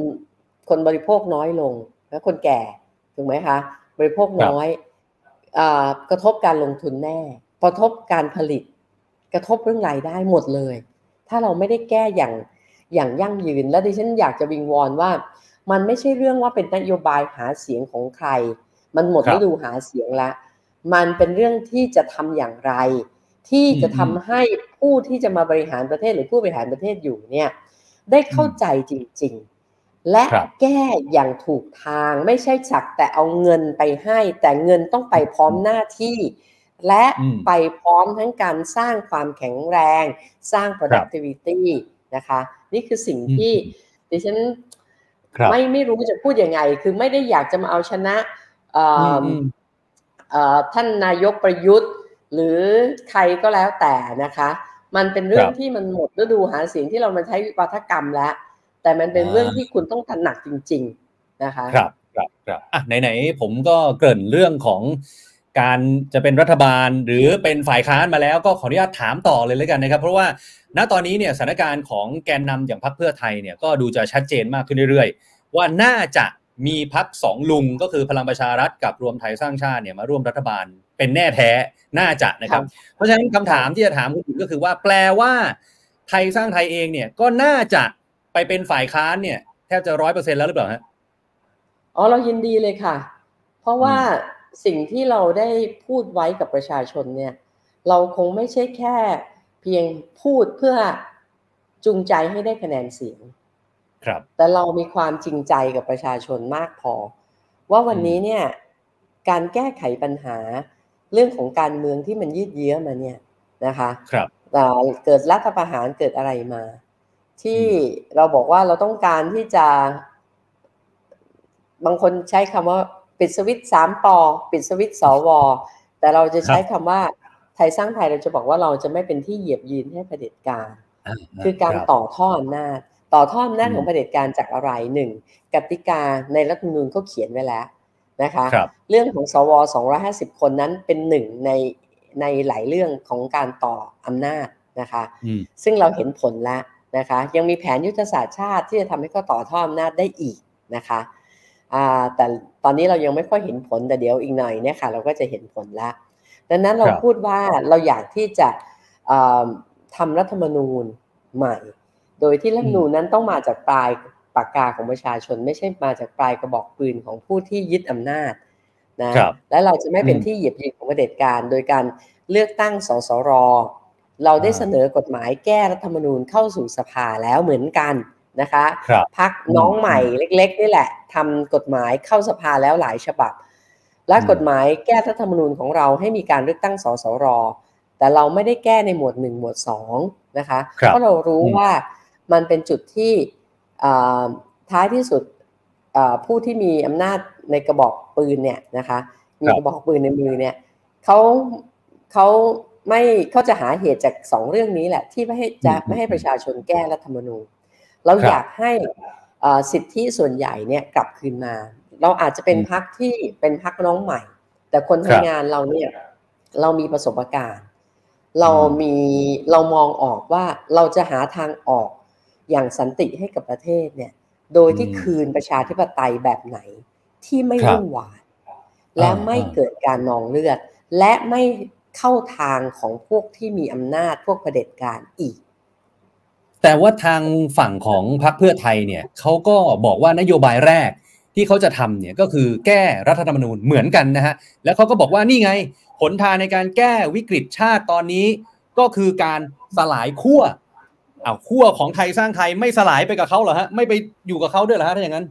คนบริโภคน้อยลง และคนแก่ ถูกไหมคะ บริโภคน้อยอากระทบการลงทุนแน่ กระทบการผลิต กระทบเรื่องรายได้หมดเลย ถ้าเราไม่ได้แก้อย่างอย่างยั่งยืน และดิฉันอยากจะวิงวอนว่า มันไม่ใช่เรื่องว่าเป็นนโยบายหาเสียงของใคร มันหมดครับฤดูหาเสียงแล้วมันเป็นเรื่องที่จะทำอย่างไร ที่จะทำให้ผู้ที่จะมาบริหารประเทศหรือผู้บริหารประเทศอยู่เนี่ยได้เข้าใจจริง ๆ และครับแก้อย่างถูกทางไม่ใช่ฉักแต่เอาเงินไปให้ แต่เงินต้องไปพร้อมหน้าที่ และอืมไปพร้อมทั้งการสร้างความแข็งแรง สร้าง productivity นะคะ นี่คือสิ่งที่ดิฉันครับไม่ไม่รู้จะพูดยังไง คือไม่ได้อยากจะมาเอาชนะเอ่อออืมเอ่อท่านนายกประยุทธ์ หรือใครก็แล้วแต่นะคะ มันเป็นเรื่องครับที่มันหมดฤดูหาเสียงที่เรามาใช้วัฒกรรมแล้ว แต่มันเป็นอ่าเรื่องที่คุณต้องตระหนักจริง ๆนะคะ ครับครับครับอะไหนๆผมก็เกริ่นเรื่องของการจะเป็นรัฐบาลหรือเป็นฝ่ายค้านมาแล้วก็ขออนุญาตถามต่อเลยแล้วกันนะครับ เพราะว่าณตอนนี้เนี่ยสถานการณ์ของแกนนำอย่างพรรคเพื่อไทยเนี่ยก็ดูจะชัดเจนมากขึ้นเรื่อยๆ ว่าน่าจะมีพรรคสองลุงก็คือพลังประชารัฐกับรวมไทยสร้างชาติเนี่ยมาร่วมรัฐบาลเป็นแน่แท้น่าจะนะครับ เพราะฉะนั้นคำถามที่จะถามคุณหญิงก็คือว่าแปลว่าไทยสร้างไทยเองเนี่ยก็น่าจะ ไปเป็นฝ่ายค้านเนี่ยแทบจะร้อยเปอร์เซ็นแล้วหรือเปล่าฮะอ๋อเรายินดีเลยค่ะ เพราะว่าสิ่งที่เราได้พูดไว้กับประชาชนเนี่ย เราคงไม่ใช่แค่เพียงพูดเพื่อจูงใจให้ได้คะแนนเสียง ครับ แต่เรามีความจริงใจกับประชาชนมากพอ ว่าวันนี้เนี่ยการแก้ไขปัญหาเรื่องของการเมืองที่มันยืดเยื้อมาเนี่ยนะคะ ครับอ่าเกิดรัฐประหารเกิดอะไรมา ที่เราบอกว่าเราต้องการที่จะ บางคนใช้คำว่า ปิดสวิตช์สามปอปิดสวิตช์สวแต่เราจะใช้คำว่าไทยสร้างไทยเราจะบอกว่าเราจะไม่เป็นที่เหยียบยืนให้เผด็จการ คือการต่อท่ออำนาจต่อท่ออำนาจของเผด็จการจากอะไรหนึ่งกติกาในรัฐธรรมนูญก็เขียนไว้แล้วนะคะครับเรื่องของสว250 คนนั้นเป็นหนึ่งในในหลายเรื่องของการต่ออำนาจนะคะอืมซึ่งเราเห็นผลแล้ว นะคะยังมีแผนยุทธศาสตร์ชาติที่จะทำให้เขาต่อท่ออำนาจได้อีกนะคะอ่าแต่ตอนนี้เรายังไม่ค่อยเห็นผลแต่เดี๋ยวอีกหน่อยเนี่ยค่ะเราก็จะเห็นผลแล้วดังนั้นเราครับพูดว่าเราอยากที่จะเอ่อทำรัฐธรรมนูญใหม่ โดยที่รัฐธรรมนูญนั้นต้องมาจากปลายปากกาของประชาชน ไม่ใช่มาจากปลายกระบอกปืนของผู้ที่ยึดอำนาจนะครับและเราจะไม่เป็นอืมที่เหยียบยืนของเผด็จการ โดยการเลือกตั้งสสร เราได้อ่าเสนอกฎหมายแก้รัฐธรรมนูญเข้าสู่สภาแล้วเหมือนกันนะคะครับพักอืมน้องใหม่เล็ก ๆ นี่แหละทำกฎหมายเข้าสภาแล้วหลายฉบับ และอืมกฎหมายแก้รัฐธรรมนูญของเราให้มีการเลือกตั้งสสร แต่เราไม่ได้แก้ในหมวดหนึ่งหมวดสองนะคะครับเพราะเรารู้อืมว่ามันเป็นจุดที่อ่าท้ายที่สุดอ่าผู้ที่มีอำนาจในกระบอกปืนเนี่ยนะคะ มีกระบอกปืนในมือเนี่ยเขาเขา ไม่เขาจะหาเหตุจากสองเรื่องนี้แหละ ที่ไม่ให้จะไม่ให้ประชาชนแก้รัฐธรรมนูญเราครับอยากให้อ่าสิทธิส่วนใหญ่เนี่ยกลับคืนมา เราอาจจะเป็นอืมพักที่เป็นพักน้องใหม่ แต่คนครับทำงานเราเนี่ยเรามีประสบการณ์ เราอืมมีเรามองออกว่าเราจะหาทางออกอย่างสันติให้กับประเทศเนี่ย โดยที่อืมคืนประชาธิปไตยแบบไหนที่ไม่ครับวุ่นวายและอ่าไม่อ่าเกิดการนองเลือด และไม่ เข้าทางของพวกที่มีอำนาจพวกเผด็จการอีก แต่ว่าทางฝั่งของพรรคเพื่อไทยเนี่ยเขาก็บอกว่านโยบายแรกที่เขาจะทำเนี่ยก็คือแก้รัฐธรรมนูญเหมือนกันนะฮะแล้วเขาก็บอกว่านี่ไงหนทางในการแก้วิกฤตชาติตอนนี้ ก็คือการสลายขั้วอ้าวขั้วของไทยสร้างไทยไม่สลายไปกับเขาเหรอฮะไม่ไปอยู่กับเขาด้วยเหรอฮะถ้าอย่างนั้น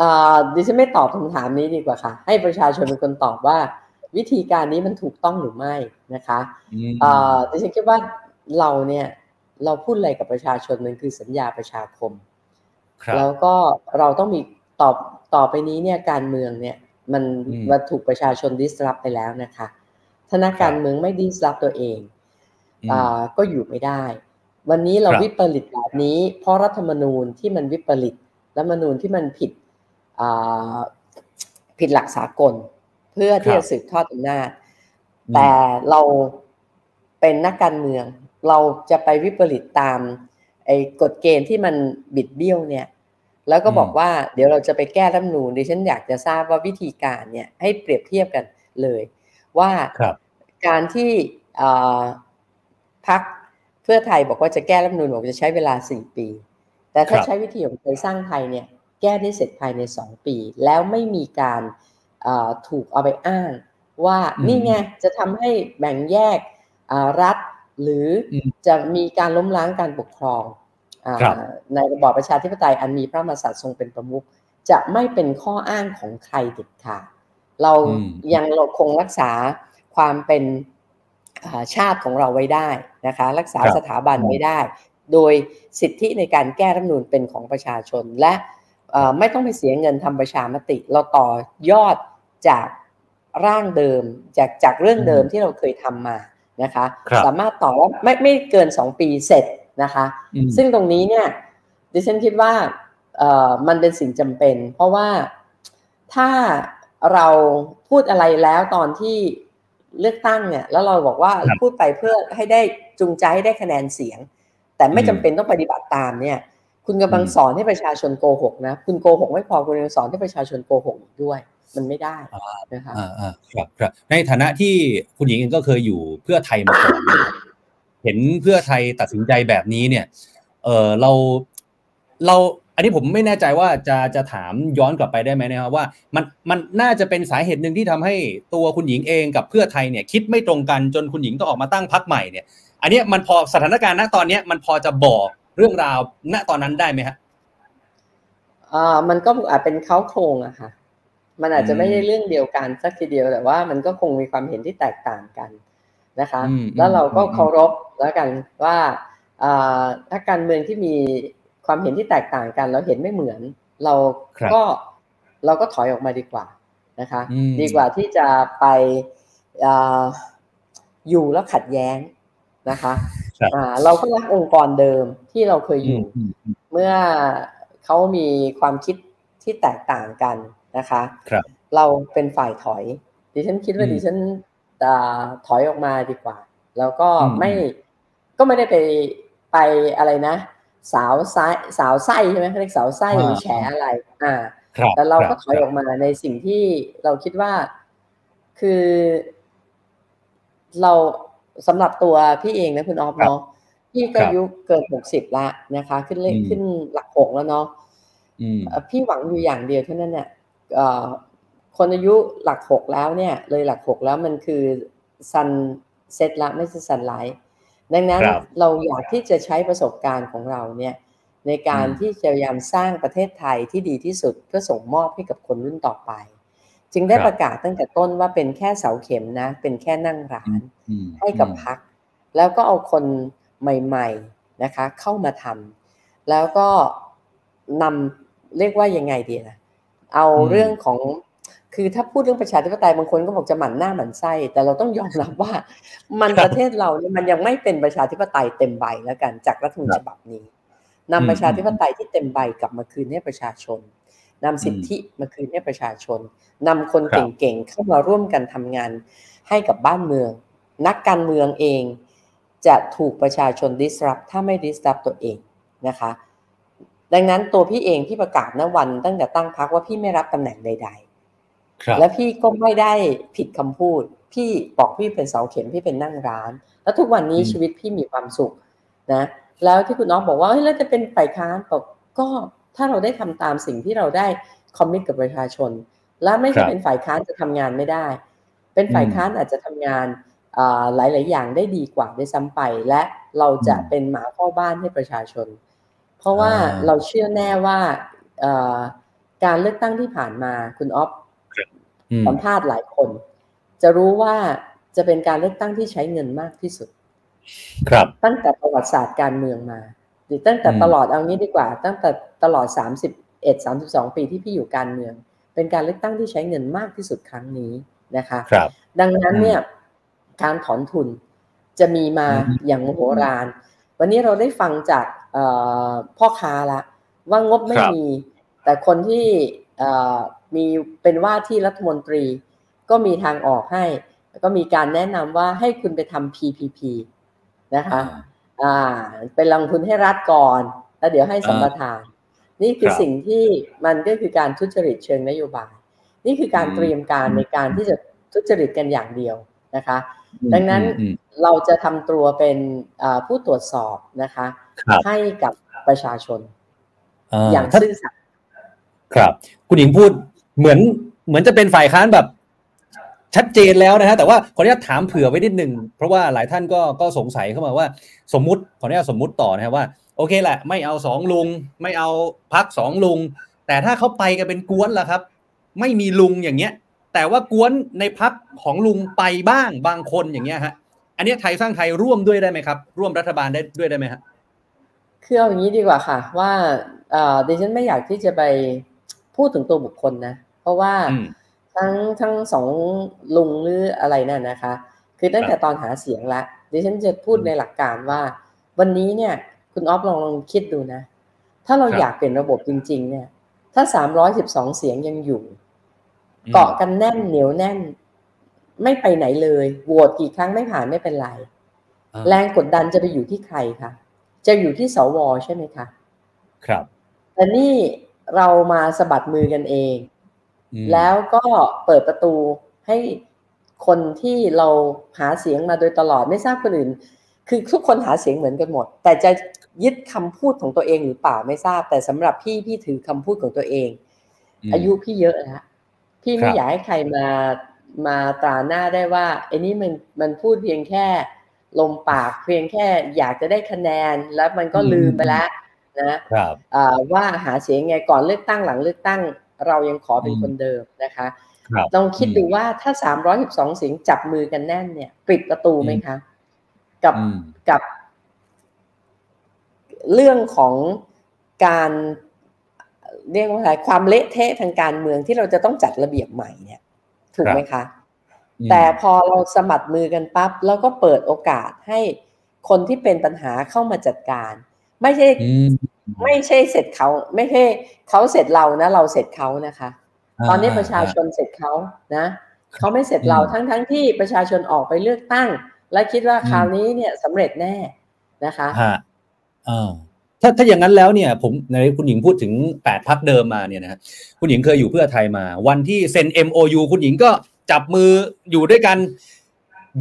อ่าดิฉันไม่ตอบคำถามนี้ดีกว่าค่ะ ให้ประชาชนเป็นคนตอบว่า วิธีการนี้มันถูกต้องหรือไม่นะคะอืมอ่าดิฉันคิดว่าเราเนี่ยเราพูดอะไรกับประชาชนมันคือสัญญาประชาคมครับแล้วก็เราต้องมีตอบต่อไปนี้เนี่ยการเมืองเนี่ยมันอืมมันถูกประชาชนดิสรับไปแล้วนะคะถ้านักการเมืองไม่ดิสรับตัวเองอืมอ่าก็อยู่ไม่ได้ วันนี้เราครับวิปริตแบบนี้ เพราะรัฐธรรมนูญที่มันวิปริตรัฐธรรมนูญที่มันผิดอ่าผิดหลักสากลเพื่อที่จะสืบทอดอำนาจอืมแต่เราเป็นนักการเมือง เราจะไปวิปริตตามไอ้กฎเกณฑ์ที่มันบิดเบี้ยวเนี่ย แล้วก็บอกว่าเดี๋ยวเราจะไปแก้รัฐธรรมนูญดิฉันอยากจะทราบว่าวิธีการเนี่ยให้เปรียบเทียบกันเลย ว่าครับการที่อ่าพักเพื่อไทยบอกว่าจะแก้รัฐธรรมนูญบอกจะใช้เวลาสี่ปี แต่ถ้าครับใช้วิธีของไทยสร้างไทยเนี่ยแก้ได้เสร็จภายในสองปี แล้วไม่มีการอ่า ถูกเอาไปอ้าง ว่าอืมนี่ไงจะทำให้แบ่งแยกอ่ารัฐ หรืออมจะมีการล้มล้างการปกครองอาครับในระบอบประชาธิปไตยอันมีพระมหากษัตริย์ทรงเป็นประมุขจะไม่เป็นข้ออ้างของใครเด็ดขาดเราอืมยังเราคงรักษาความเป็นอ่าชาติของเราไว้ได้นะคะ รักษาครับสถาบันไว้ได้ โดยสิทธิในการแก้รัฐธรรมนูญเป็นของประชาชนและเอ่อไม่ต้องไปเสียเงินทำประชามติ เราต่อยอด จากร่างเดิม จากจากเรื่องเดิมที่เราเคยทำมานะคะครับสามารถต่อว่าไม่ไม่เกิน 2 ปีเสร็จนะคะอืมซึ่งตรงนี้เนี่ยดิฉันคิดว่าเอ่อมันเป็นสิ่งจำเป็น เพราะว่าถ้าเราพูดอะไรแล้วตอนที่เลือกตั้งเนี่ยแล้วเราบอกว่าครับพูดไปเพื่อให้ได้จูงใจให้ได้คะแนนเสียง แต่ไม่อืมจำเป็นต้องปฏิบัติตามเนี่ย คุณกำลังอืมสอนให้ประชาชนโกหกนะ คุณโกหกไม่พอคุณยังสอนให้ประชาชนโกหกอีกด้วย มันไม่ได้นะคะอ่าอ่าครับครับ ในฐานะที่คุณหญิงเองก็เคยอยู่เพื่อไทยมาก่อนนะครับเห็นเพื่อไทยตัดสินใจแบบนี้เนี่ย เออเราเราอันนี้ผมไม่แน่ใจว่าจะจะถามย้อนกลับไปได้ไหมนะครับว่ามันมันน่าจะเป็นสาเหตุหนึ่งที่ทำให้ตัวคุณหญิงเองกับเพื่อไทยเนี่ย คิดไม่ตรงกันจนคุณหญิงต้องออกมาตั้งพักใหม่เนี่ย อันเนี้ยมันพอสถานการณ์ณตอนเนี้ยมันพอจะบอกเรื่องราวณตอนนั้นได้ไหมฮะอ่ามันก็อาจเป็นเขาโครงอะค่ะ มันอาจจะไม่ได้เรื่องเดียวกันสักทีเดียวแต่ว่ามันก็คงมีความเห็นที่แตกต่างกันนะคะอืมแล้วเราก็อืมเคารพแล้วกันว่าอ่าถ้าการเมืองที่มีความเห็นที่แตกต่างกัน เราเห็นไม่เหมือน เราครับก็เราก็ถอยออกมาดีกว่านะคะอืมดีกว่าที่จะไปอ่าอยู่แล้วขัดแย้งนะคะครับอ่าเราก็รักองค์กรเดิมที่เราเคยอยู่อืมอืมเมื่อเขามีความคิดที่แตกต่างกัน นะคะครับเราเป็นฝ่ายถอย ดิฉันคิดว่าอืมดิฉันอ่าถอยออกมาดีกว่า แล้วก็อืมไม่ก็ไม่ได้ไปไปอะไรนะ สาวไส้สาวไส้ใช่ไหมเขาเรียกสาวไส้หรือแฉอะไร อ่าครับแต่เราก็ถอยคอบอกมาในสิ่งที่เราคิดว่าคือ เราสำหรับตัวพี่เองนะคุณออฟครับเนาะพี่ก็ครับอายุเกินหกสิบละนะคะ ขึ้นเลขอืมขึ้นหลักหกแล้วเนาะอืมเอ่อพี่หวังอยู่อย่างเดียวเท่านั้นเนี่ยเอ่อ คนอายุหลักหกแล้วเนี่ย เลยหลักหกแล้วมันคือซันเซ็ตละไม่ใช่ซันไลท์ดังนั้นครับเราอยากที่จะใช้ประสบการณ์ของเราเนี่ยในการอืมที่จะพยายามสร้างประเทศไทยที่ดีที่สุดเพื่อส่งมอบให้กับคนรุ่นต่อไป จึงได้ครับประกาศตั้งแต่ต้นว่าเป็นแค่เสาเข็มนะ เป็นแค่นั่งร้านอืมให้กับพัก แล้วก็เอาคนใหม่ ๆนะคะ เข้ามาทำแล้วก็นำเรียกว่ายังไงดีนะ เอาอืมเรื่องของคือถ้าพูดเรื่องประชาธิปไตยบางคนก็บอกจะหมั่นหน้าหมั่นไส้แต่เราต้องยอมรับว่า มันประเทศเราเนี่ยมันยังไม่เป็นประชาธิปไตยเต็มใบแล้วกันจากรัฐธรรมนูญฉบับนี้นำประชาธิปไตยที่เต็มใบกลับมาคืนให้ประชาชนนำสิทธิมาคืนให้ประชาชนนำคนครับเก่งๆเข้ามาร่วมกันทำงานให้กับบ้านเมือง นักการเมืองเอง จะถูกประชาชน disrupt ถ้าไม่ disrupt ตัวเองนะคะ ดังนั้นตัวพี่เองพี่ประกาศณวันตั้งแต่ตั้งพักว่าพี่ไม่รับตำแหน่งใดครับๆและพี่ก็ไม่ได้ผิดคำพูด พี่บอกพี่เป็นเสาเข็มพี่เป็นนั่งร้าน แล้วทุกวันนี้อืมชีวิตพี่มีความสุขนะ แล้วที่คุณน้องบอกว่าเฮ้ยแล้วจะเป็นฝ่ายค้านบอกก็ถ้าเราได้ทำตามสิ่งที่เราได้คอมมิตกับประชาชน และไม่ครัใช่บเป็นฝ่ายค้านจะทำงานไม่ได้ เป็นฝ่ายอืมค้านอาจจะทำงานอ่าหลาย ๆ อย่างได้ดีกว่าด้วยซ้ำไป และเราจะอืมเป็นหมาเฝ้าบ้านให้ประชาชน เพราะว่าอ่าเราเชื่อแน่ว่าเอ่อการเลือกตั้งที่ผ่านมาคุณอ๊อฟอืมสัมภาษณ์หลายคน จะรู้ว่าจะเป็นการเลือกตั้งที่ใช้เงินมากที่สุด ครับ ตั้งแต่ประวัติศาสตร์การเมืองมา หรือตั้งแต่อืมตลอดเอางี้ดีกว่า ตั้งแต่ตลอด31 32ปีที่พี่อยู่การเมือง เป็นการเลือกตั้งที่ใช้เงินมากที่สุดครั้งนี้นะคะครับ ดังนั้นอืมเนี่ยการถอนทุนจะมีมาอืมอย่างมโหฬารวันนี้เราได้ฟังจากเอ่อ พ่อค้าละ ว่างบไม่ครับมี แต่คนที่เอ่อมีเป็นว่าที่รัฐมนตรี ก็มีทางออกให้แล้วก็มีการแนะนำว่าให้คุณไปทำ PPP นะคะอ่าเป็นลงทุนให้รัฐก่อน แล้วเดี๋ยวให้สัมปทาน นี่คือครับสิ่งที่มันก็คือการทุจริตเชิงนโยบาย นี่คือการอืมเตรียมการในการที่จะทุจริตกันอย่างเดียวนะคะอืมดังนั้นอืมเราจะทำตัวเป็นอ่าผู้ตรวจสอบนะคะครับ ให้กับประชาชนอ่าอย่างถ้าซื่อสัตย์ครับ คุณหญิงพูดเหมือนเหมือนจะเป็นฝ่ายค้านแบบชัดเจนแล้วนะฮะแต่ว่าขออนุญาตถามเผื่อไว้นิดนึงเพราะว่าหลายท่านก็ก็สงสัยเข้ามาว่า สมมุติขออนุญาตสมมุติต่อนะครับว่าโอเคแหละ ไม่เอาสองลุง ไม่เอาพักสองลุง แต่ถ้าเขาไปกันเป็นกวนล่ะครับ ไม่มีลุงอย่างเงี้ย แต่ว่ากวนในพักของลุงไปบ้างบางคนอย่างเงี้ยฮะอันเนี้ยไทยสร้างไทยร่วมด้วยได้ไหมครับ ร่วมรัฐบาลได้ด้วยได้ไหมฮะ คือเอาอย่างนี้ดีกว่าค่ะ ว่าเอ่อดิฉันไม่อยากที่จะไปพูดถึงตัวบุคคลนะ เพราะว่าอืมทั้งทั้งสองลุงหรืออะไรนั่นนะคะ คือตั้งแต่ตอนหาเสียงละดิฉันจะพูดในหลักการว่า วันนี้เนี่ย คุณออฟลองลองคิดดูนะ ถ้าเราครับอยากเปลี่ยนระบบจริง ๆ เนี่ย ถ้าสามร้อยสิบสองเสียงยังอยู่อืมเกาะกันแน่นเหนียวแน่น ไม่ไปไหนเลยโหวตกี่ครั้งไม่ผ่านไม่เป็นไรอ่าแรงกดดันจะไปอยู่ที่ใครคะ จะอยู่ที่สวใช่ไหมคะ ครับ แต่นี่เรามาสะบัดมือกันเองอืมแล้วก็เปิดประตูให้คนที่เราหาเสียงมาโดยตลอดไม่ทราบคนอื่น คือทุกคนหาเสียงเหมือนกันหมด แต่จะยึดคำพูดของตัวเองหรือเปล่าไม่ทราบ แต่สำหรับพี่พี่ถือคำพูดของตัวเองมอายุพี่เยอะแล้วพี่ไม่ครับอยากให้ใครมามาตราหน้าได้ว่าไอ้นี่มันมันพูดเพียงแค่ ลมปากเพียงแค่อยากจะได้คะแนนแล้วมันก็ลืมไปแล้วนะครับอ่าว่าหาเสียงไงก่อนเลือกตั้งหลังเลือกตั้ง เรายังขอเป็นอืมคนเดิมนะคะครับลองคิดอืมดูว่าถ้า 312 เสียงจับมือกันแน่นเนี่ย ปิดประตูไหมคะ กับอืมกับ เรื่องของการเรียกว่าอะไรความเละเทะทางการเมืองที่เราจะต้องจัดระเบียบใหม่เนี่ย ถูกไหมคะอืม แต่พอเราสมัครมือกันปั๊บแล้วก็เปิดโอกาสให้คนที่เป็นปัญหาเข้ามาจัดการ ไม่ใช่อืมไม่ใช่เสร็จเขาไม่ใช่เขาเสร็จเรานะ เราเสร็จเขานะคะ ตอนนี้ประชาชนเสร็จเขานะเขาไม่เสร็จเราอืมทั้งทั้งที่ประชาชนออกไปเลือกตั้ง และคิดว่าอืมคราวนี้เนี่ยสำเร็จแน่นะคะฮะอ่าถ้าถ้าอย่างนั้นแล้วเนี่ยผมในคุณหญิงพูดถึงแปดพักเดิมมาเนี่ยนะฮะคุณหญิงเคยอยู่เพื่อไทยมา วันที่เซ็น MOU คุณหญิงก็ จับมืออยู่ด้วยกัน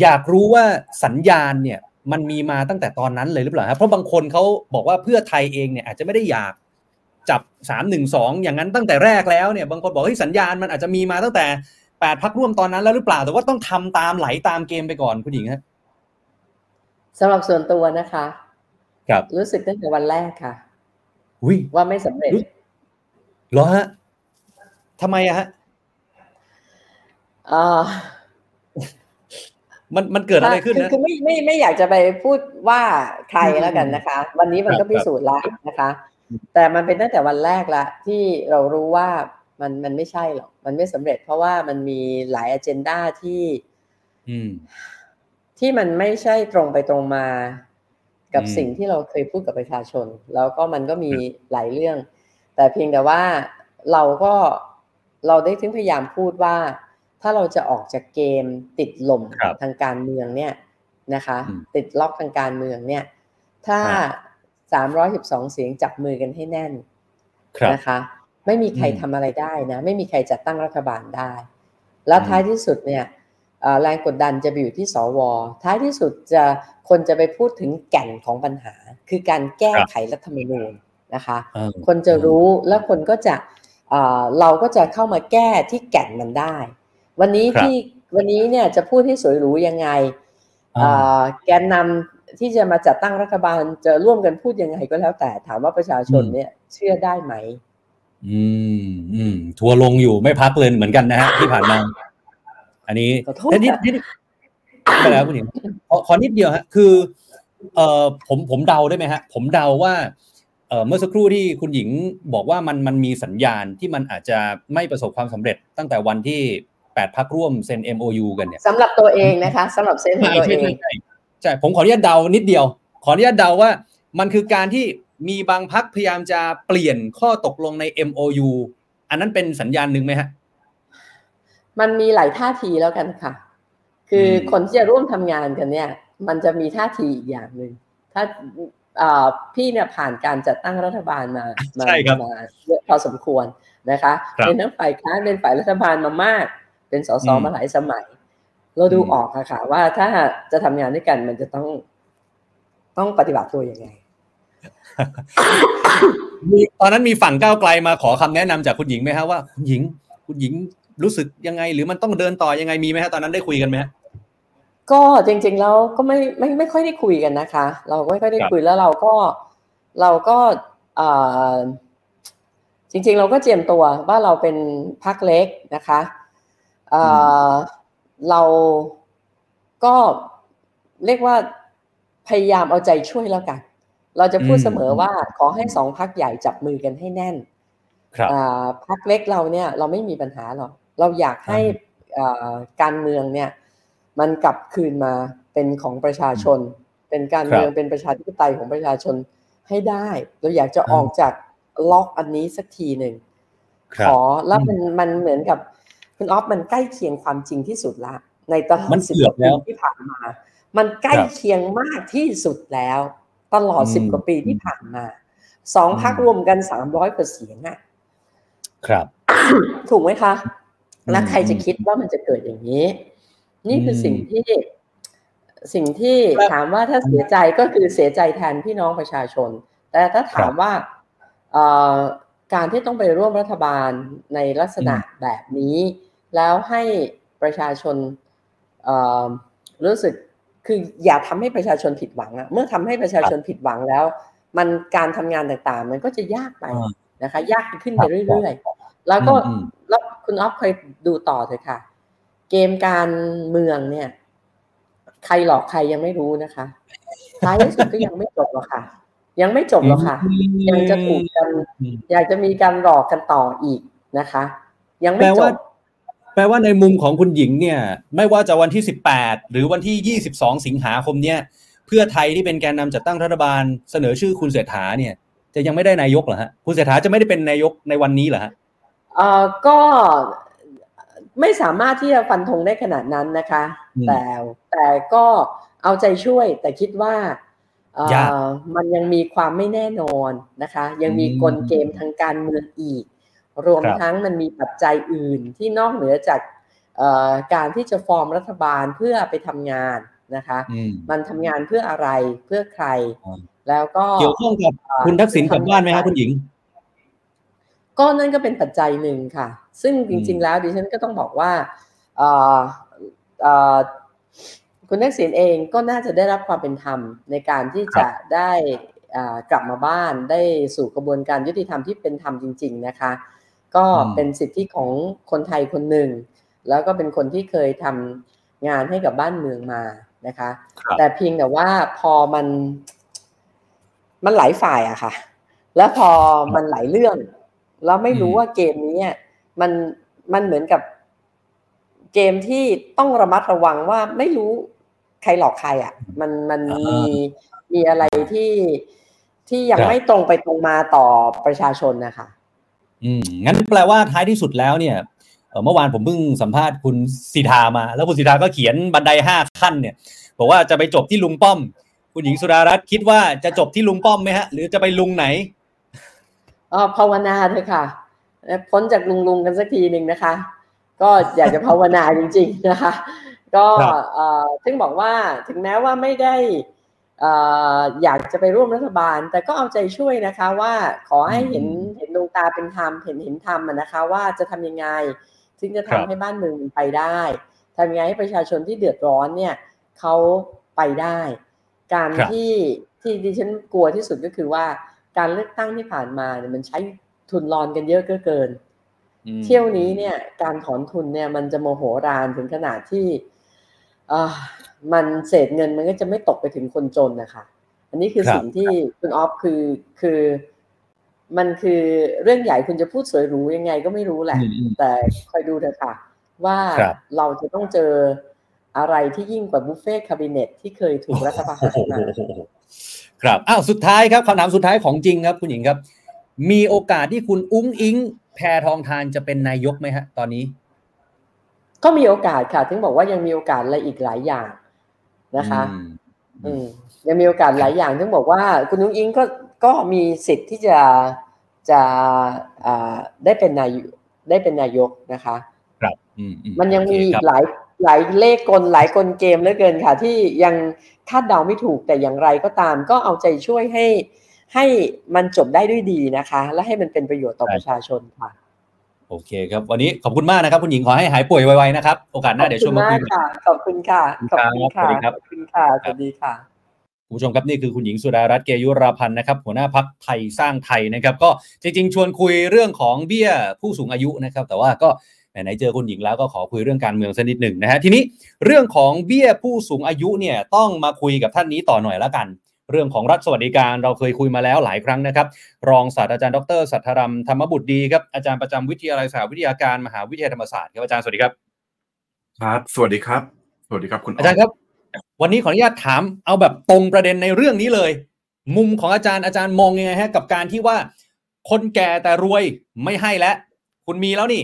อยากรู้ว่าสัญญาณเนี่ยมันมีมาตั้งแต่ตอนนั้นเลยหรือเปล่าครับเพราะบางคนเขาบอกว่าเพื่อไทยเองเนี่ยอาจจะไม่ได้อยากจับสามหนึ่งสองอย่างนั้นตั้งแต่แรกแล้วเนี่ยบางคนบอกเฮ้ยสัญญาณมันอาจจะมีมาตั้งแต่แปดพักร่วมตอนนั้นแล้วหรือเปล่า แต่ว่าต้องทำตามไหลตามเกมไปก่อนคุณหญิงครับสำหรับส่วนตัวนะคะ ครับ รู้สึกตั้งแต่วันแรกค่ะอุ้ยว่าไม่สำเร็จรู้เหรอฮะทำไมอะฮะอ่า มันมันเกิดอะไรขึ้นคืนะคือไม่ไม่ไม่อยากจะไปพูดว่าใครอืมแล้วกันนะคะ วันนี้มันครัก็บพิสูจน์แล้วนะคะ แต่มันเป็นตั้งแต่วันแรกละที่เรารู้ว่ามันมันไม่ใช่หรอก มันไม่สำเร็จเพราะว่ามันมีหลายอ g e n d a ที่อืมที่มันไม่ใช่ตรงไปตรงมา กับอืมสิ่งที่เราเคยพูดกับประชาชน แล้วก็มันก็มีหลายเรื่อง แต่เพียงแต่ว่าเราก็เราได้ถึงพยายามพูดว่า ถ้าเราจะออกจากเกมติดลมครับทางการเมืองเนี่ยนะคะอืมติดล็อกทางการเมืองเนี่ย ถ้าครับสามร้อยสิบสองเสียงจับมือกันให้แน่นครับนะคะ ไม่มีใครอืมทำอะไรได้นะ ไม่มีใครจัดตั้งรัฐบาลได้ แล้วอืมท้ายที่สุดเนี่ยเอ่อแรงกดดันจะไปอยู่ที่สว ท้ายที่สุดจะคนจะไปพูดถึงแก่นของปัญหา คือการแก้ไขรัฐธรรมนูญนะคะเออคนจะรู้แล้วคนก็จะเอ่อเราก็จะเข้ามาแก้ที่แก่นมันได้ วันนี้ครับที่วันนี้เนี่ยจะพูดให้สวยหรูยังไงอ่าเอ่อแกนนำที่จะมาจัดตั้งรัฐบาลจะร่วมกันพูดยังไงก็แล้วแต่ถามว่าประชาชนอืมเนี่ยเชื่อได้ไหม อืมอืมทัวร์ลงอยู่ไม่พักเลยเหมือนกันนะฮะที่ผ่านมาอันนี้ขอโทษแต่นิดค่ะนิดไม่แล้วคุณหญิงขอขอนิดเดียวฮะ คือ เอ่อผมผมเดาได้ไหมฮะ ผมเดาว่าเอ่อเมื่อสักครู่ที่คุณหญิงบอกว่ามันมันมีสัญญาณที่มันอาจจะไม่ประสบความสำเร็จตั้งแต่วันที่ แปดพักร่วมเซ็น MOU กันเนี่ยสำหรับตัวเองนะคะสำหรับเซนของตัวเอใช่งใช่ใช่ใช่ผมขออนุญาตเดานิดเดียว ขออนุญาตเดาว่ามันคือการที่มีบางพักพยายามจะเปลี่ยนข้อตกลงใน MOU อันนั้นเป็นสัญญาณหนึ่งไหมฮะ มันมีหลายท่าทีแล้วกันค่ะ คืออมคนที่จะร่วมทำงานกันเนี่ย มันจะมีท่าทีอีกอย่างหนึ่งถ้าอ่าพี่เนี่ยผ่านการจัดตั้งรัฐบาลมามาใช่ครับมาเยอะพอสมควรนะคะครับเป็นทั้งฝ่ายค้านเป็นฝ่ายรัฐบาลมามาก เป็นสสอืมมาหลายสมัย เราดูอืมออกอะค่ะว่าถ้าจะทำงานด้วยกันมันจะต้องต้องปฏิบัติตัวยังไงมีตอนนั้นมีฝั่งก้าวไกลมาขอคำแนะนำจากคุณหญิงไหมฮะว่าคุณหญิง คุณหญิงรู้สึกยังไง หรือมันต้องเดินต่อยังไงมีไหมฮะตอนนั้นได้คุยกันไหมฮะก็จริงๆแล้วก็ไม่ไม่ไม่ค่อยได้คุยกันนะคะ เราก็ไม่ค่อยได้ครับคุยแล้วเราก็เราก็เอ่อจริง ๆ เราก็เจียมตัวว่าเราเป็นพักเล็กนะคะ เอ่อเราก็เรียกว่าพยายามเอาใจช่วยแล้วกัน เราจะพูดอืมเสมอว่าขอให้สองพักใหญ่จับมือกันให้แน่นครับอ่าพักเล็กเราเนี่ยเราไม่มีปัญหาหรอก เราอยากให้อ่าการเมืองเนี่ยมันกลับคืนมาเป็นของประชาชน เป็นการเมืองครับเป็นประชาธิปไตยของประชาชนให้ได้ เราอยากจะอืมออกจากล็อกอันนี้สักทีหนึ่งครัขบอแล้วมันมันเหมือนกับ คุณออฟมันใกล้เคียงความจริงที่สุดละ ในตลอมัดนสิบเกือบปีแล้วที่ผ่านมา มันใกล้ครับเคียงมากที่สุดแล้ว ตลอดอืมสิบกว่าปีที่ผ่านมาสองอืมพักรวมกันสามร้อยกว่าเสียงอะครับ ถูกไหมคะแล้วอืมใครจะคิดว่ามันจะเกิดอย่างนี้ นี่คืออมสิ่งที่สิ่งที่ถามว่าถ้าเสียใจก็คือเสียใจแทนพี่น้องประชาชน แต่ถ้าถามว่าเอ่อการที่ต้องไปร่วมรัฐบาลในลักษณะแบบนี้ แล้วให้ประชาชนเอ่อรู้สึกคืออย่าทำให้ประชาชนผิดหวังอะเมื่อทำให้ประชาชนผิดหวังแล้ว มันการทำงานต่างๆ มันก็จะยากไปอ่านะคะ ยากขึ้นไปเรื่อยๆ แล้วก็อืมแล้วคุณอ๊อฟเคยดูต่อเถอะค่ะ เกมการเมืองเนี่ย ใครหลอกใครยังไม่รู้นะคะท้ายที่สุดก็ยังไม่จบหรอกค่ะ ยังไม่จบหรอกค่ะ ยังจะถูกกันอืมอยากจะมีการหลอกกันต่ออีกนะคะ ยังแปไม่ลจว่าบ แปลว่าในมุมของคุณหญิงเนี่ย ไม่ว่าจะวันที่ 18 หรือวันที่ 22 สิงหาคมเนี่ย เพื่อไทยที่เป็นแกนนำจัดตั้งรัฐบาลเสนอชื่อคุณเศรษฐาเนี่ย จะยังไม่ได้นายกเหรอฮะคุณเศรษฐาจะไม่ได้เป็นนายกในวันนี้เหรอฮะเอ่อก็ไม่สามารถที่จะฟันธงได้ขนาดนั้นนะคะอืมแต่แต่ก็เอาใจช่วย แต่คิดว่าเอ่อยากมันยังมีความไม่แน่นอนนะคะ ยังมีอืมกลเกมทางการเมืองอีก รวมครับทั้งมันมีปัจจัยอื่นที่นอกเหนือจากเอ่อการที่จะฟอร์มรัฐบาลเพื่อไปทำงานนะคะอืมมันทำงานเพื่ออะไรเพื่อใครอืมแล้วก็เกี่ยวข้องกับคุณทักษิณกลับบ้านไหมฮะคุณหญิง ก็นั่นก็เป็นปัจจัยหนึ่งค่ะ ซึ่งจริงอืๆมแล้วดิฉันก็ต้องบอกว่าเอ่อเอ่อคุณทักษิณเองก็น่าจะได้รับความเป็นธรรมในการที่จะได้อ่ากลับมาบ้านได้สู่กระบวนการยุติธรรมที่เป็นธรรมจริง ๆ นะคะ ก็อืมเป็นสิทธิของคนไทยคนหนึ่ง แล้วก็เป็นคนที่เคยทำงานให้กับบ้านเมืองมานะคะครับแต่เพียงแต่ว่าพอมัน มันหลายฝ่ายอะค่ะ แล้วพอมันหลายเรื่อง แล้วไม่รู้อืมว่าเกมนี้อะมันมันเหมือนกับเกมที่ต้องระมัดระวังว่าไม่รู้ใครหลอกใครอะมันมันมีมีอะไรที่ที่ยังครับไม่ตรงไปตรงมาต่อประชาชนนะคะ อืมงั้นแปลว่าท้ายที่สุดแล้วเนี่ยเอ่อเมื่อวานผมเพิ่งสัมภาษณ์คุณสิทธามา แล้วคุณสิทธาก็เขียนบันไดห้าขั้นเนี่ยบอกว่าจะไปจบที่ลุงป้อม คุณหญิงสุดารัตน์คิดว่าจะจบที่ลุงป้อมไหมฮะ หรือจะไปลุงไหนเออภาวนาเถอะค่ะเอ่อพ้นจากลุงลุงๆกันสักทีหนึ่งนะคะ ก็อยากจะภาวนาจริง ๆ นะคะ ก็ครับเอ่อซึ่งบอกว่าถึงแม้ว่าไม่ได้เอ่ออยากจะไปร่วมรัฐบาล แต่ก็เอาใจช่วยนะคะว่าขอให้เห็นเห็นดวงตาเป็นธรรมเห็นเห็นธรรมอะนะคะว่าจะทำยังไงซึ่งจะครัทำบให้บ้านเมืองมันไปได้ทำยังไงให้ประชาชนที่เดือดร้อนเนี่ยเขาไปได้ การครับที่ที่ดิฉันกลัวที่สุดก็คือว่าการเลือกตั้งที่ผ่านมาเนี่ยมันใช้ทุนรอนกันเยอะเกินเกินอืมเที่ยวนี้เนี่ย การถอนทุนเนี่ยมันจะโมโหรานถึงขนาดที่เอ่อ มันเศษเงินมันก็จะไม่ตกไปถึงคนจนนะคะอันนี้คือครับสิ่งที่คุณออฟคือคือมันคือเรื่องใหญ่คุณจะพูดสวยหรูยังไงก็ไม่รู้แหละอืมอืมแต่คอยดูเถอะค่ะ ว่าครับเราจะต้องเจออะไรที่ยิ่งกว่าบุฟเฟ่คาบิเนตที่เคยถูกรัฐประหารมาครับอ้าวสุดท้ายครับคำถามสุดท้ายของจริงครับ คุณหญิงครับ มีโอกาสที่คุณอุ้งอิงแพทองทานจะเป็นนายกไหมฮะ ตอนนี้ ก็มีโอกาสค่ะ ถึงบอกว่ายังมีโอกาสอะไรอีกหลายอย่าง นะคะอืมอืมยังมีโอกาสหลายอย่างถึงบอกว่า คุณนุ้งอิงก็ก็มีสิทธิ์ที่จะจะอ่าได้เป็นนายได้เป็นนายกนะคะ ครับอืมอืมันยังมีโอเคอีครักบหลายหลายเลขกลหลายกลเกมเหลือเกินค่ะ ที่ยังคาดเดาไม่ถูกแต่อย่างไรก็ตาม ก็เอาใจช่วยให้ให้มันจบได้ด้วยดีนะคะ และให้มันเป็นประโยชน์ต่อประชาชนค่ะ โอเคครับ วันนี้ขอบคุณมากนะครับ คุณหญิงขอให้หายป่วยไวๆนะครับ โอกาสหน้าเดี๋ยวชวนมาคุยใหม่ขอบคุณค่ะ ขอบคุณค่ะสวัสดีครับขอบคุณค่ะ สวัสดีค่ะคุณผู้ชมครับนี่คือคุณหญิงสุดารัตน์เกยุราพันธ์นะครับหัวหน้าพักไทยสร้างไทยนะครับ ก็จริงๆ ชวนคุยเรื่องของเบี้ยผู้สูงอายุนะครับ แต่ว่าก็ไหนๆเจอคุณหญิงแล้วก็ขอคุยเรื่องการเมืองสักนิดหนึ่งนะฮะทีนี้เรื่องของเบี้ยผู้สูงอายุเนี่ยต้องมาคุยกับท่านนี้ต่อหน่อยละกัน เรื่องของรัฐสวัสดิการเราเคยคุยมาแล้วหลายครั้งนะครับ รองศาสตราจารย์ดรสัทธรัมธรรมบุตรดีครับอาจารย์ประจำวิทยาลัยสหวิทยาการมหาวิทยาลัยธรรมศาสตร์ครับอาจารย์สวัสดีครับครับสวัสดีครับ สวัสดีครับคุณอาจารย์ครับ วันนี้ขออนุญาตถามเอาแบบตรงประเด็นในเรื่องนี้เลย มุมของอาจารย์อาจารย์มองยังไงฮะกับการที่ว่า คนแก่แต่รวยไม่ให้แล้วคุณมีแล้วนี่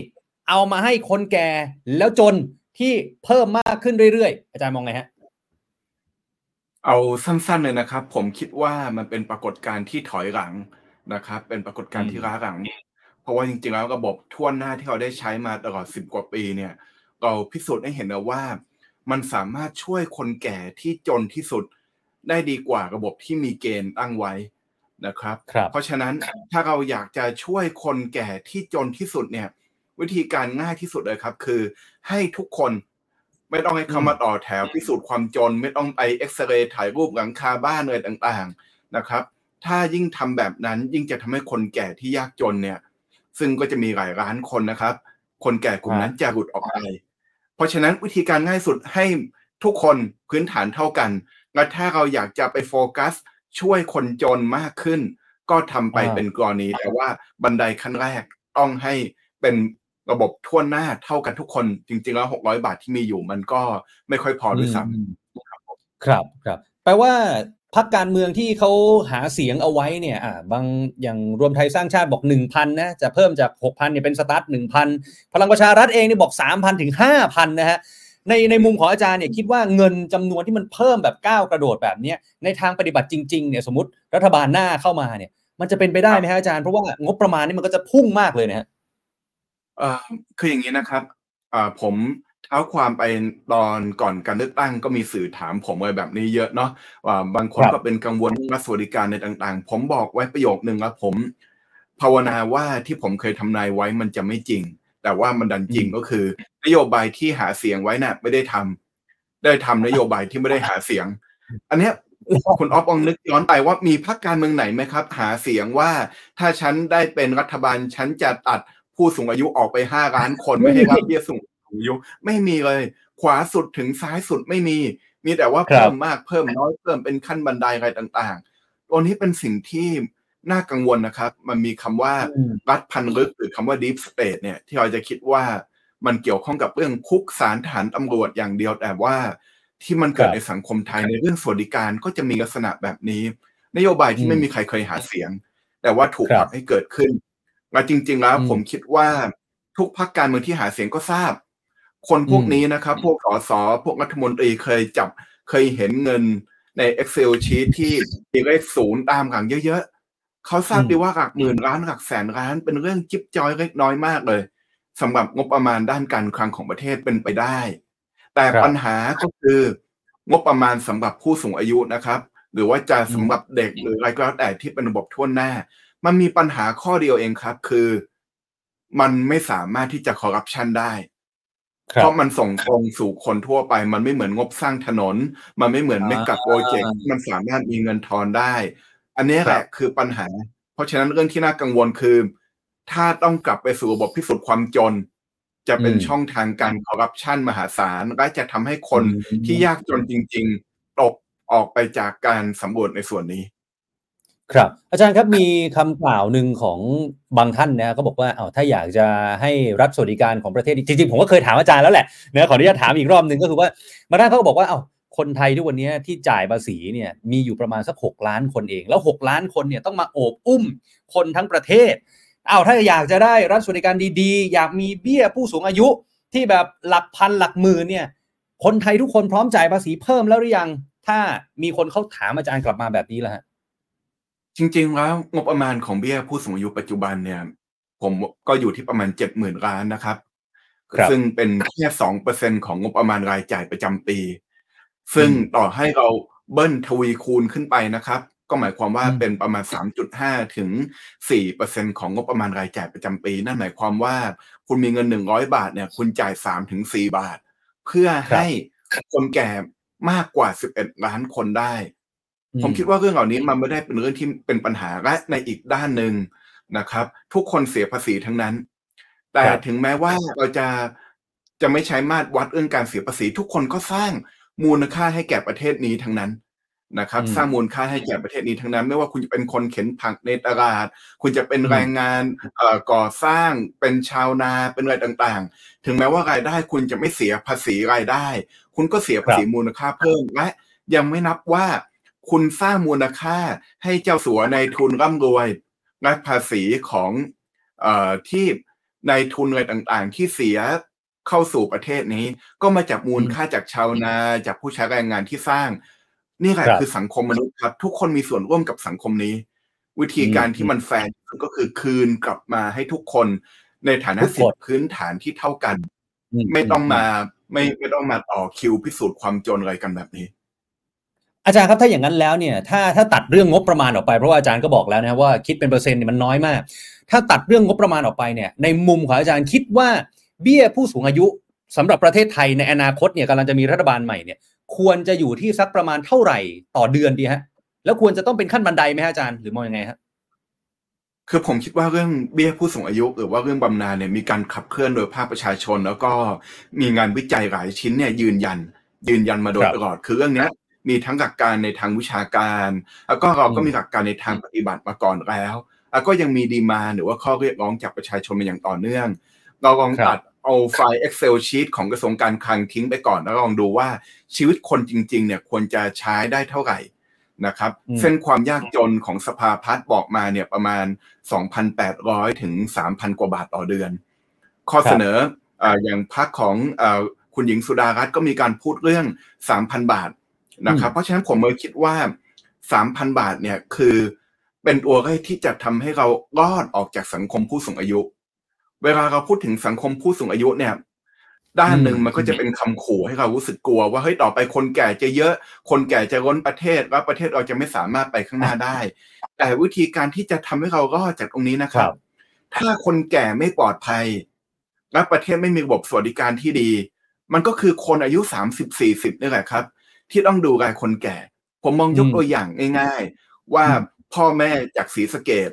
เอามาให้คนแก่แล้วจนที่เพิ่มมากขึ้นเรื่อยๆ อาจารย์มองไงฮะ เอาสั้น ๆ เลยนะครับ ผมคิดว่ามันเป็นปรากฏการณ์ที่ถอยหลังนะครับ เป็นปรากฏการณ์ที่ล้าหลัง เพราะว่าจริง ๆ แล้วระบบทั่วหน้าที่เราได้ใช้มาตลอดสิบกว่าปีเนี่ย เราพิสูจน์ให้เห็นแล้วว่า มันสามารถช่วยคนแก่ที่จนที่สุดได้ดีกว่าระบบที่มีเกณฑ์ตั้งไว้นะครับ ครับ เพราะฉะนั้นถ้าเราอยากจะช่วยคนแก่ที่จนที่สุดเนี่ย วิธีการง่ายที่สุดเลยครับ คือให้ทุกคน ไม่ต้องให้เขามาต่อแถวพิสูจน์ความจน ไม่ต้องไปเอ็กซเรย์ถ่ายรูปหลังคาบ้านอะไรต่างๆนะครับ ถ้ายิ่งทำแบบนั้นยิ่งจะทำให้คนแก่ที่ยากจนเนี่ย ซึ่งก็จะมีหลายล้านคนนะครับ คนแก่กลุ่มนั้นจะหลุดออกไปเพราะฉะนั้นวิธีการง่ายสุดให้ทุกคนพื้นฐานเท่ากันและถ้าเราอยากจะไปโฟกัส ช่วยคนจนมากขึ้น ก็ทำไปอ่าเป็นกรณีแต่ว่าบันไดขั้นแรกต้องให้เป็น ระบบทั่วหน้าเท่ากันทุกคนจริง ๆ แล้วหกร้อยบาทที่มีอยู่มันก็ไม่ค่อยพอด้วยซ้อืมครับครับ แปลว่าพักการเมืองที่เขาหาเสียงเอาไว้เนี่ยอ่าบางอย่างรวมไทยสร้างชาติบอกหนึ่งพันนะจะเพิ่มจากหกพันเนี่ยเป็นสตาร์ทหนึ่งพันพลังประชารัฐเองเนี่ยบอกสามพันถึงห้าพันนะฮะในในมุมของอาจารย์เนี่ยคิดว่าเงินจำนวนที่มันเพิ่มแบบก้าวกระโดดแบบเนี้ยในทางปฏิบัติจริงๆเนี่ยสมมติรัฐบาลหน้าเข้ามาเนี่ย มันจะเป็นไปได้ไหมฮะอาจารย์เพราะว่างบประมาณนี่มันก็จะพุ่งมากเลยนะฮะำ เอ่อ คืออย่างนี้นะครับเอ่อผมเท้าความไปตอนก่อนการเลือกตั้ง ก็มีสื่อถามผมไว้แบบนี้เยอะเนาะว่า บางคนครับ ก็เป็นกังวลเรื่องรัฐสวัสดิการในต่าง ๆ ผมบอกไว้ประโยคนึงแล้วผมภาวนาว่าที่ผมเคยทำนายไว้มันจะไม่จริง แต่ว่ามันดันจริงก็คือนโยบายที่หาเสียงไว้น่ะไม่ได้ทำ ได้ทำนโยบายที่ไม่ได้หาเสียง อันเนี้ย คุณออฟลองนึกย้อนไปว่า มีพรรคการเมืองไหนไหมครับ หาเสียงว่า ถ้าฉันได้เป็นรัฐบาล ฉันจะตัด ผู้สูงอายุออกไปห้าล้านคนไม่ให้รับเบี้ยสูงอายุไม่มีเลย ขวาสุดถึงซ้ายสุดไม่มี มีแต่ว่าครับเพิ่มมากเพิ่มน้อยเพิ่มเป็นขั้นบันไดอะไรต่างๆ ตัวนี้เป็นสิ่งที่น่ากังวลนะครับ มันมีคำว่าอืมรัฐพันลึกหรือคำว่า deep state เนี่ยที่เราจะคิดว่ามันเกี่ยวข้องกับเรื่องคุกสารฐานตำรวจอย่างเดียวแต่ว่าที่มันเกิดครับในสังคมไทยในเรื่องสวัสดิการก็จะมีลักษณะแบบนี้ นโยบายที่ไม่มีใครเคยหาเสียง แต่ว่าถูกครับผลักให้เกิดขึ้น และจริง ๆ แล้วอืมผมคิดว่าทุกพรรคการเมืองที่หาเสียงก็ทราบ คนพวกอืมนี้นะครับ พวกสสพวกรัฐมนตรีเคยจับเคยเห็นเงินใน Excel sheet ที่มีเลขศูนย์ตามหลังเยอะๆเขาทราบดีว่าหลักหมื่นล้านหลักแสนล้านเป็นเรื่องจิ๊บจอยเล็กน้อยมากเลยสำหรับงบประมาณด้านการคลังของประเทศเป็นไปได้ แต่ครับปัญหาก็คืองบประมาณสำหรับผู้สูงอายุนะครับ หรือว่าจะสำหรับเด็กหรืออะไรก็แล้วแต่ที่เป็นระบบทั่วหน้า มันมีปัญหาข้อเดียวเองครับ คือมันไม่สามารถที่จะคอร์รัปชันได้ครัเพบราะมันส่งตรงสู่คนทั่วไป มันไม่เหมือนงบสร้างถนน มันไม่เหมือนอ่าเมกะโปรเจกต์มันสามารถมีเงินทอนได้ อันนี้แหละคือปัญหา เพราะฉะนั้นเรื่องที่น่ากังวลคือ ถ้าต้องกลับไปสู่ระบบพิสูจน์ความจน จะเป็นอืมช่องทางการคอร์รัปชันมหาศาลและจะทำให้คนอืมที่ยากจนจริง ๆ ตกออกไปจากการสำรวจในส่วนนี้ ครับ อาจารย์ครับมีคำกล่าวหนึ่งของบางท่านนะก็บอกว่าเอาถ้าอยากจะให้รัฐสวัสดิการของประเทศจริงๆผมก็เคยถามอาจารย์แล้วแหละเนะขออนุญาตถามอีกรอบหนึ่งก็คือว่าบางท่านเขาก็บอกว่าเอาคนไทยทุกวันนี้ที่จ่ายภาษีเนี่ยมีอยู่ประมาณสักหกล้านคนเอง แล้วหกล้านคนเนี่ยต้องมาโอบอุ้มคนทั้งประเทศเอาถ้าอยากจะได้รัฐสวัสดิการดีๆ อยากมีเบี้ยผู้สูงอายุที่แบบหลักพันหลักหมื่นเนี่ยคนไทยทุกคนพร้อมจ่ายภาษีเพิ่มแล้วหรือยัง ถ้ามีคนเขาถามอาจารย์กลับมาแบบนี้แล้วฮะ จริง ๆ แล้วงบประมาณของเบี้ยผู้สูงอายุปัจจุบันเนี่ย ผมก็อยู่ที่ประมาณเจ็ดหมื่นล้านนะครับ ครับ ซึ่งเป็นแค่สองเปอร์เซ็นของงบประมาณรายจ่ายประจำปีซึ่งอืมต่อให้เราเบิ้ลทวีคูณขึ้นไปนะครับ ก็หมายความว่าอืม เป็นประมาณสามจุดห้าถึงสี่เปอร์เซ็นของงบประมาณรายจ่ายประจำปี นั่นหมายความว่าคุณมีเงินหนึ่งร้อยบาทเนี่ย คุณจ่ายสามถึงสี่บาท เพื่อให้คนแก่มากกว่าสิบเอ็ดล้านคนได้ ผมคิดว่าเรื่องเหล่านี้มันไม่ได้เป็นเรื่องที่เป็นปัญหาและในอีกด้านหนึ่งนะครับ ทุกคนเสียภาษีทั้งนั้น แต่ครับถึงแม้ว่าเราจะจะไม่ใช้มาตรวัดเรื่องการเสียภาษี ทุกคนก็สร้างมูลค่าให้แก่ประเทศนี้ทั้งนั้นนะครับอืมสร้างมูลค่าให้แก่ประเทศนี้ทั้งนั้น ไม่ว่าคุณจะเป็นคนเข็นผักในตลาด คุณจะเป็นอืมแรงงานเอ่อก่อสร้างเป็นชาวนาเป็นอะไรต่างๆ ถึงแม้ว่ารายได้คุณจะไม่เสียภาษีรายได้ คุณก็เสียภาษีมูลค่าเพิ่มและยังไม่นับว่า คุณสร้างมูลค่าให้เจ้าสัวในทุนร่ำรวยและภาษีของเอ่อที่ในทุนอะไรต่างๆ ที่เสียเข้าสู่ประเทศนี้ ก็มาจากมูลค่าจากชาวนาจากผู้ใช้แรงงานที่สร้าง นี่แหละครับคือสังคมมนุษย์ครับ ทุกคนมีส่วนร่วมกับสังคมนี้ วิธีการอืมที่มันแฟร์ที่สุดก็คือคืนกลับมาให้ทุกคนในฐานะทุกคนสิทธิพื้นฐานที่เท่ากันอืไม่ต้องมาไม่ไม่ต้องมาต่อคิวพิสูจน์ความจนอะไรกันแบบนี้ อาจารย์ครับถ้าอย่างนั้นแล้วเนี่ยถ้าถ้าตัดเรื่องงบประมาณออกไปเพราะว่าอาจารย์ก็บอกแล้วนะว่าคิดเป็นเปอร์เซ็นต์เนี่ยมันน้อยมาก ถ้าตัดเรื่องงบประมาณออกไปเนี่ยในมุมของอาจารย์คิดว่าเบี้ยผู้สูงอายุสำหรับประเทศไทยในอนาคตเนี่ยกำลังจะมีรัฐบาลใหม่เนี่ยควรจะอยู่ที่สักประมาณเท่าไหร่ต่อเดือนดีฮะ แล้วควรจะต้องเป็นขั้นบันไดไหมฮะอาจารย์หรือมองยังไงฮะคือผมคิดว่าเรื่องเบี้ยผู้สูงอายุ หรือว่าเรื่องบำนาญเนี่ยมีการขับเคลื่อนโดยภาคประชาชน แล้วก็มีงานวิจัยหลายชิ้นเนี่ยยืนยัน ยืนยันมาโดยตลอดคือเรื่องเนี้ย มีทั้งหลักการในทางวิชาการ แล้วก็เราก็อืมมีหลักการในทางปฏิบัติมาก่อนแล้วแล้วก็ยังมีดีมาหรือว่าข้อเรียกร้องจากประชาชนมาอย่างต่อเนื่อง เราลองครับตัดเอาไฟล์ Excel sheet ของกระทรวงการคลังทิ้งไปก่อน แล้วลองดูว่าชีวิตคนจริงๆเนี่ยควรจะใช้ได้เท่าไหร่นะครับอืมเส้นความยากจนของสภาพัฒน์บอกมาเนี่ยประมาณ 2,800 ถึง 3,000 กว่าบาทต่อเดือน ข้อเสนอเอ่ออย่างพักของเอ่อคุณหญิงสุดารัตน์ก็มีการพูดเรื่อง 3,000 บาท นะครับ เพราะฉะนั้นผมเลยคิดว่า3,000บาทเนี่ยคือเป็นตัวเลขที่จะทำให้เรารอดออกจากสังคมผู้สูงอายุ เวลาเราพูดถึงสังคมผู้สูงอายุเนี่ย ด้านหนึ่งอืมมันก็จะเป็นคำขู่ให้เรารู้สึกกลัว ว่าเฮ้ยต่อไปคนแก่จะเยอะ คนแก่จะล้นประเทศแล้วประเทศเราจะไม่สามารถไปข้างหน้าได้ แต่วิธีการที่จะทำให้เรารอดจากตรงนี้นะครับ ถ้าคนแก่ไม่ปลอดภัย และประเทศไม่มีระบบสวัสดิการที่ดี มันก็คือคนอายุสามสิบสี่สิบนี่แหละครับ ที่ต้องดูแลคนแก่ ผมมองยกอืมตัวอย่างง่าย ๆ ว่าอืมพ่อแม่จากศรีสะเกด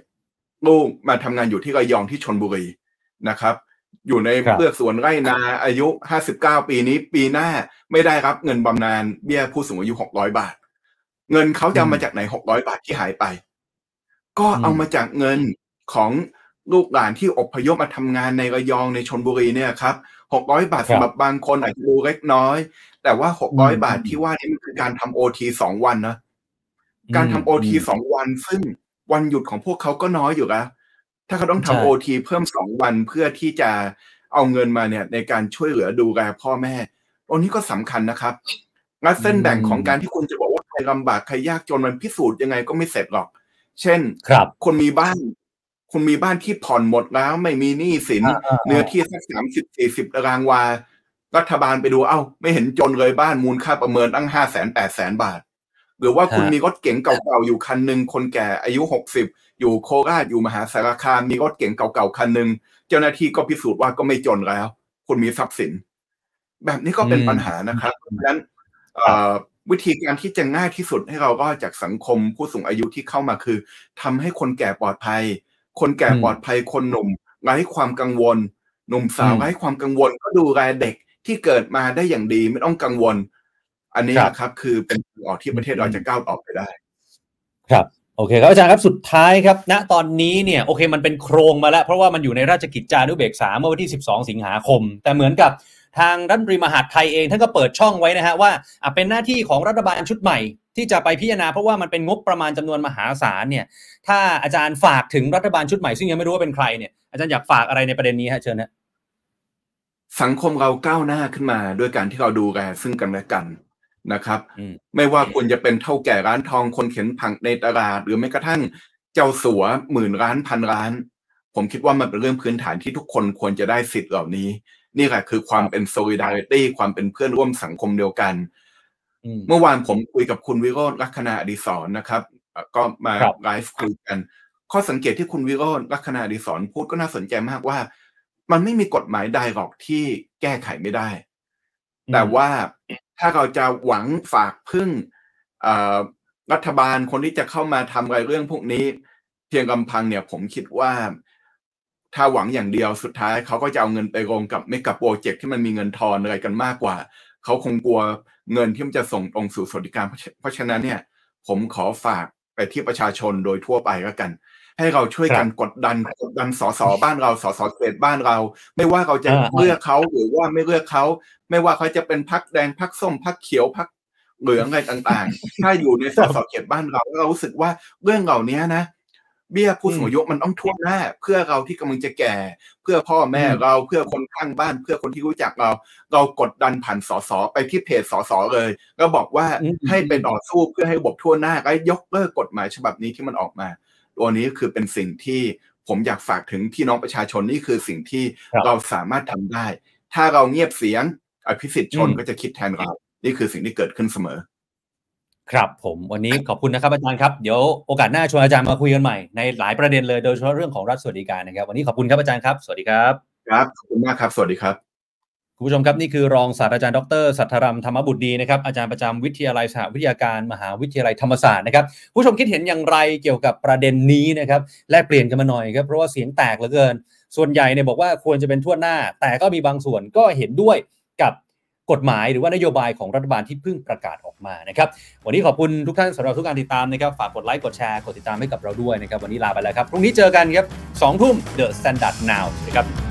ลูกมาทำงานอยู่ที่ระยองที่ชนบุรีนะครับ อยู่ในครับเลือกสวนไร่นาอายุห้าสิบเก้าปีนี้ ปีหน้าไม่ได้รับเงินบำนาญเบี้ยผู้สูงอายุหกร้อยบาท เงินเขาจะเอามาจากไหนหกร้อยบาทที่หายไป ก็เอามาจากเงินของลูกหลานที่อพยพมาทำงานในระยองในชนบุรีเนี่ยครับหกร้อยบาทครับสำหรับบางคนอาจจะดูเล็กน้อย แต่ว่าหกร้อยอืมบาทที่ว่านี่มันคือการทำโอทีสองวันนะการทำโอทีสองวัน ซึ่งวันหยุดของพวกเขาก็น้อยอยู่แล้วถ้าเขาต้องใช่ทำโอทีเพิ่มสองวันเพื่อที่จะเอาเงินมาเนี่ย ในการช่วยเหลือดูแลพ่อแม่ตรงนี้ก็สำคัญนะครับและเส้นแบ่งของการที่คุณจะบอกว่าใครลำบากใครยากจนมันพิสูจน์ยังไงก็ไม่เสร็จหรอก เช่นครับคนมีบ้านคุณมีบ้านที่ผ่อนหมดแล้วไม่มีหนี้สินอ่าอ่าอ่าเนื้อที่สักสามสิบสี่สิบตารางวา รัฐบาลไปดูเอ้า ไม่เห็นจนเลยบ้านมูลค่าประเมินตั้งห้าแสนแปดแสนบาท หรือว่าคุณฮะมีรถเก๋งเก่าๆอยู่คันหนึ่งคนแก่อายุหกสิบอยู่โคราชอยู่มหาสารคามมีรถเก๋งเก่าๆคันหนึ่งเจ้าหน้าที่ก็พิสูจน์ว่าก็ไม่จนแล้ว คุณมีทรัพย์สิน แบบนี้ก็เป็นอืมปัญหานะครับเพราะฉะนั้นเอ่อวิธีการที่จะง่ายที่สุดให้เราก็จากสังคมผู้สูงอายุที่เข้ามาคือทำให้คนแก่ปลอดภัย คนแก่อืมปลอดภัยคนหนุ่มไร้ความกังวล หนุ่มสาวอืมไร้ความกังวลก็ดูแลเด็ก ที่เกิดมาได้อย่างดีไม่ต้องกังวล อันนี้ครับนะครับ คือเป็นทางออกที่ประเทศเราจะก้าวต่อไปได้ ครับโอเคครับอาจารย์ครับสุดท้ายครับ ณตอนนี้เนี่ยโอเคมันเป็นโครงมาแล้ว เพราะว่ามันอยู่ในราชกิจจานุเบกษาเมื่อวันที่ 12 สิงหาคม แต่เหมือนกับทางรัฐมนตรีมหาดไทยเองท่านก็เปิดช่องไว้นะฮะว่าอะเป็นหน้าที่ของรัฐบาลชุดใหม่ ที่จะไปพิจารณาเพราะว่ามันเป็นงบประมาณจำนวนมหาศาลเนี่ย ถ้าอาจารย์ฝากถึงรัฐบาลชุดใหม่ซึ่งยังไม่รู้ว่าเป็นใครเนี่ยอาจารย์อยากฝากอะไรในประเด็นนี้ฮะเชิญนะ สังคมเราก้าวหน้าขึ้นมาด้วยการที่เราดูแลซึ่งกันและกันนะครับอืมไม่ว่าคุณจะเป็นเท่าแก่ร้านทองคนเข็นผักในตลาด หรือแม้กระทั่งเจ้าสัวหมื่นร้านพันร้าน ผมคิดว่ามันเป็นเรื่องพื้นฐานที่ทุกคนควรจะได้สิทธิ์เหล่านี้ นี่แหละคือความเป็น solidarity ความเป็นเพื่อนร่วมสังคมเดียวกันอืมเมื่อวานผมคุยกับคุณวิโรจน์ลักษณะอดิศรนะครับเอ่อก็มาครับไลฟ์คุยกัน ข้อสังเกตที่คุณวิโรจน์ลักษณะอดิศรพูดก็น่าสนใจมากว่า มันไม่มีกฎหมายใดหรอกที่แก้ไขไม่ได้ แต่ว่าถ้าเราจะหวังฝากพึ่งเอ่อรัฐบาลคนที่จะเข้ามาทำอะไรเรื่องพวกนี้ เพียงลำพังเนี่ยผมคิดว่าถ้าหวังอย่างเดียวสุดท้ายเขาก็จะเอาเงินไปลงกับไม่กับโปรเจกต์ที่มันมีเงินทอนอะไรกันมากกว่า เขาคงกลัวเงินที่มันจะส่งตรงสู่สวัสดิการ เพราะฉะเพราะฉะนั้นเนี่ย ผมขอฝากไปที่ประชาชนโดยทั่วไปแล้วกัน ให้เราช่วยกันกดดันกดดันสสบ้านเราสสเขตบ้านเรา ไม่ว่าเราจะอ่าเลือกเขาหรือว่าไม่เลือกเขา ไม่ว่าเขาจะเป็นพักแดงพักส้มพักเขียวพักเหลืองอะไรต่างๆ ถ้าอยู่ในสสเขตบ้านเราเรารู้สึกว่าเรื่องเหล่านี้นะเบี้ยผู้สูงอายุมันต้องทั่วหน้า เพื่อเราที่กำลังจะแก่ เพื่อพ่อแม่อืมเราเพื่อคนข้างบ้าน เพื่อคนที่รู้จักเรา เรากดดันผ่านสสไปที่เพจสสเลยก็บอกว่าอืมให้ไปต่อสู้เพื่อให้ระบบทั่วหน้าและยกเลิกกฎหมายฉบับนี้ที่มันออกมา ตัวนี้คือเป็นสิ่งที่ผมอยากฝากถึงพี่น้องประชาชนนี่คือสิ่งที่ครับเราสามารถทำได้ ถ้าเราเงียบเสียง อภิสิทธิ์ชนอืมก็จะคิดแทนเรา นี่คือสิ่งที่เกิดขึ้นเสมอ ครับผมวันนี้ขอบคุณนะครับอาจารย์ครับเดี๋ยวโอกาสหน้าชวนอาจารย์มาคุยกันใหม่ในหลายประเด็นเลยโดยเฉพาะเรื่องของรัฐสวัสดิการนะครับ วันนี้ขอบคุณครับอาจารย์ครับ สวัสดีครับ ครับขอบคุณมากครับ สวัสดีครับ คุณผู้ชมครับ นี่คือรองศาสตราจารย์ดรสัทธรัมธรรมบุตรดีนะครับอาจารย์ประจำวิทยาลัยสหวิทยาการมหาวิทยาลัยธรรมศาสตร์นะครับผู้ชมคิดเห็นอย่างไรเกี่ยวกับประเด็นนี้นะครับแลกเปลี่ยนกันมาหน่อยครับเพราะว่าเสียงแตกเหลือเกิน ส่วนใหญ่เนี่ยบอกว่าควรจะเป็นทั่วหน้า แต่ก็มีบางส่วนก็เห็นด้วยกับกฎหมายหรือว่านโยบายของรัฐบาลที่เพิ่งประกาศออกมานะครับวันนี้ขอบคุณทุกท่านสำหรับทุกการติดตามนะครับฝากกดไลค์กดแชร์กดติดตามให้กับเราด้วยนะครับวันนี้ลาไปแล้วครับพรุ่งนี้เจอกันครับสองทุ่ม The Standard Now นะครับ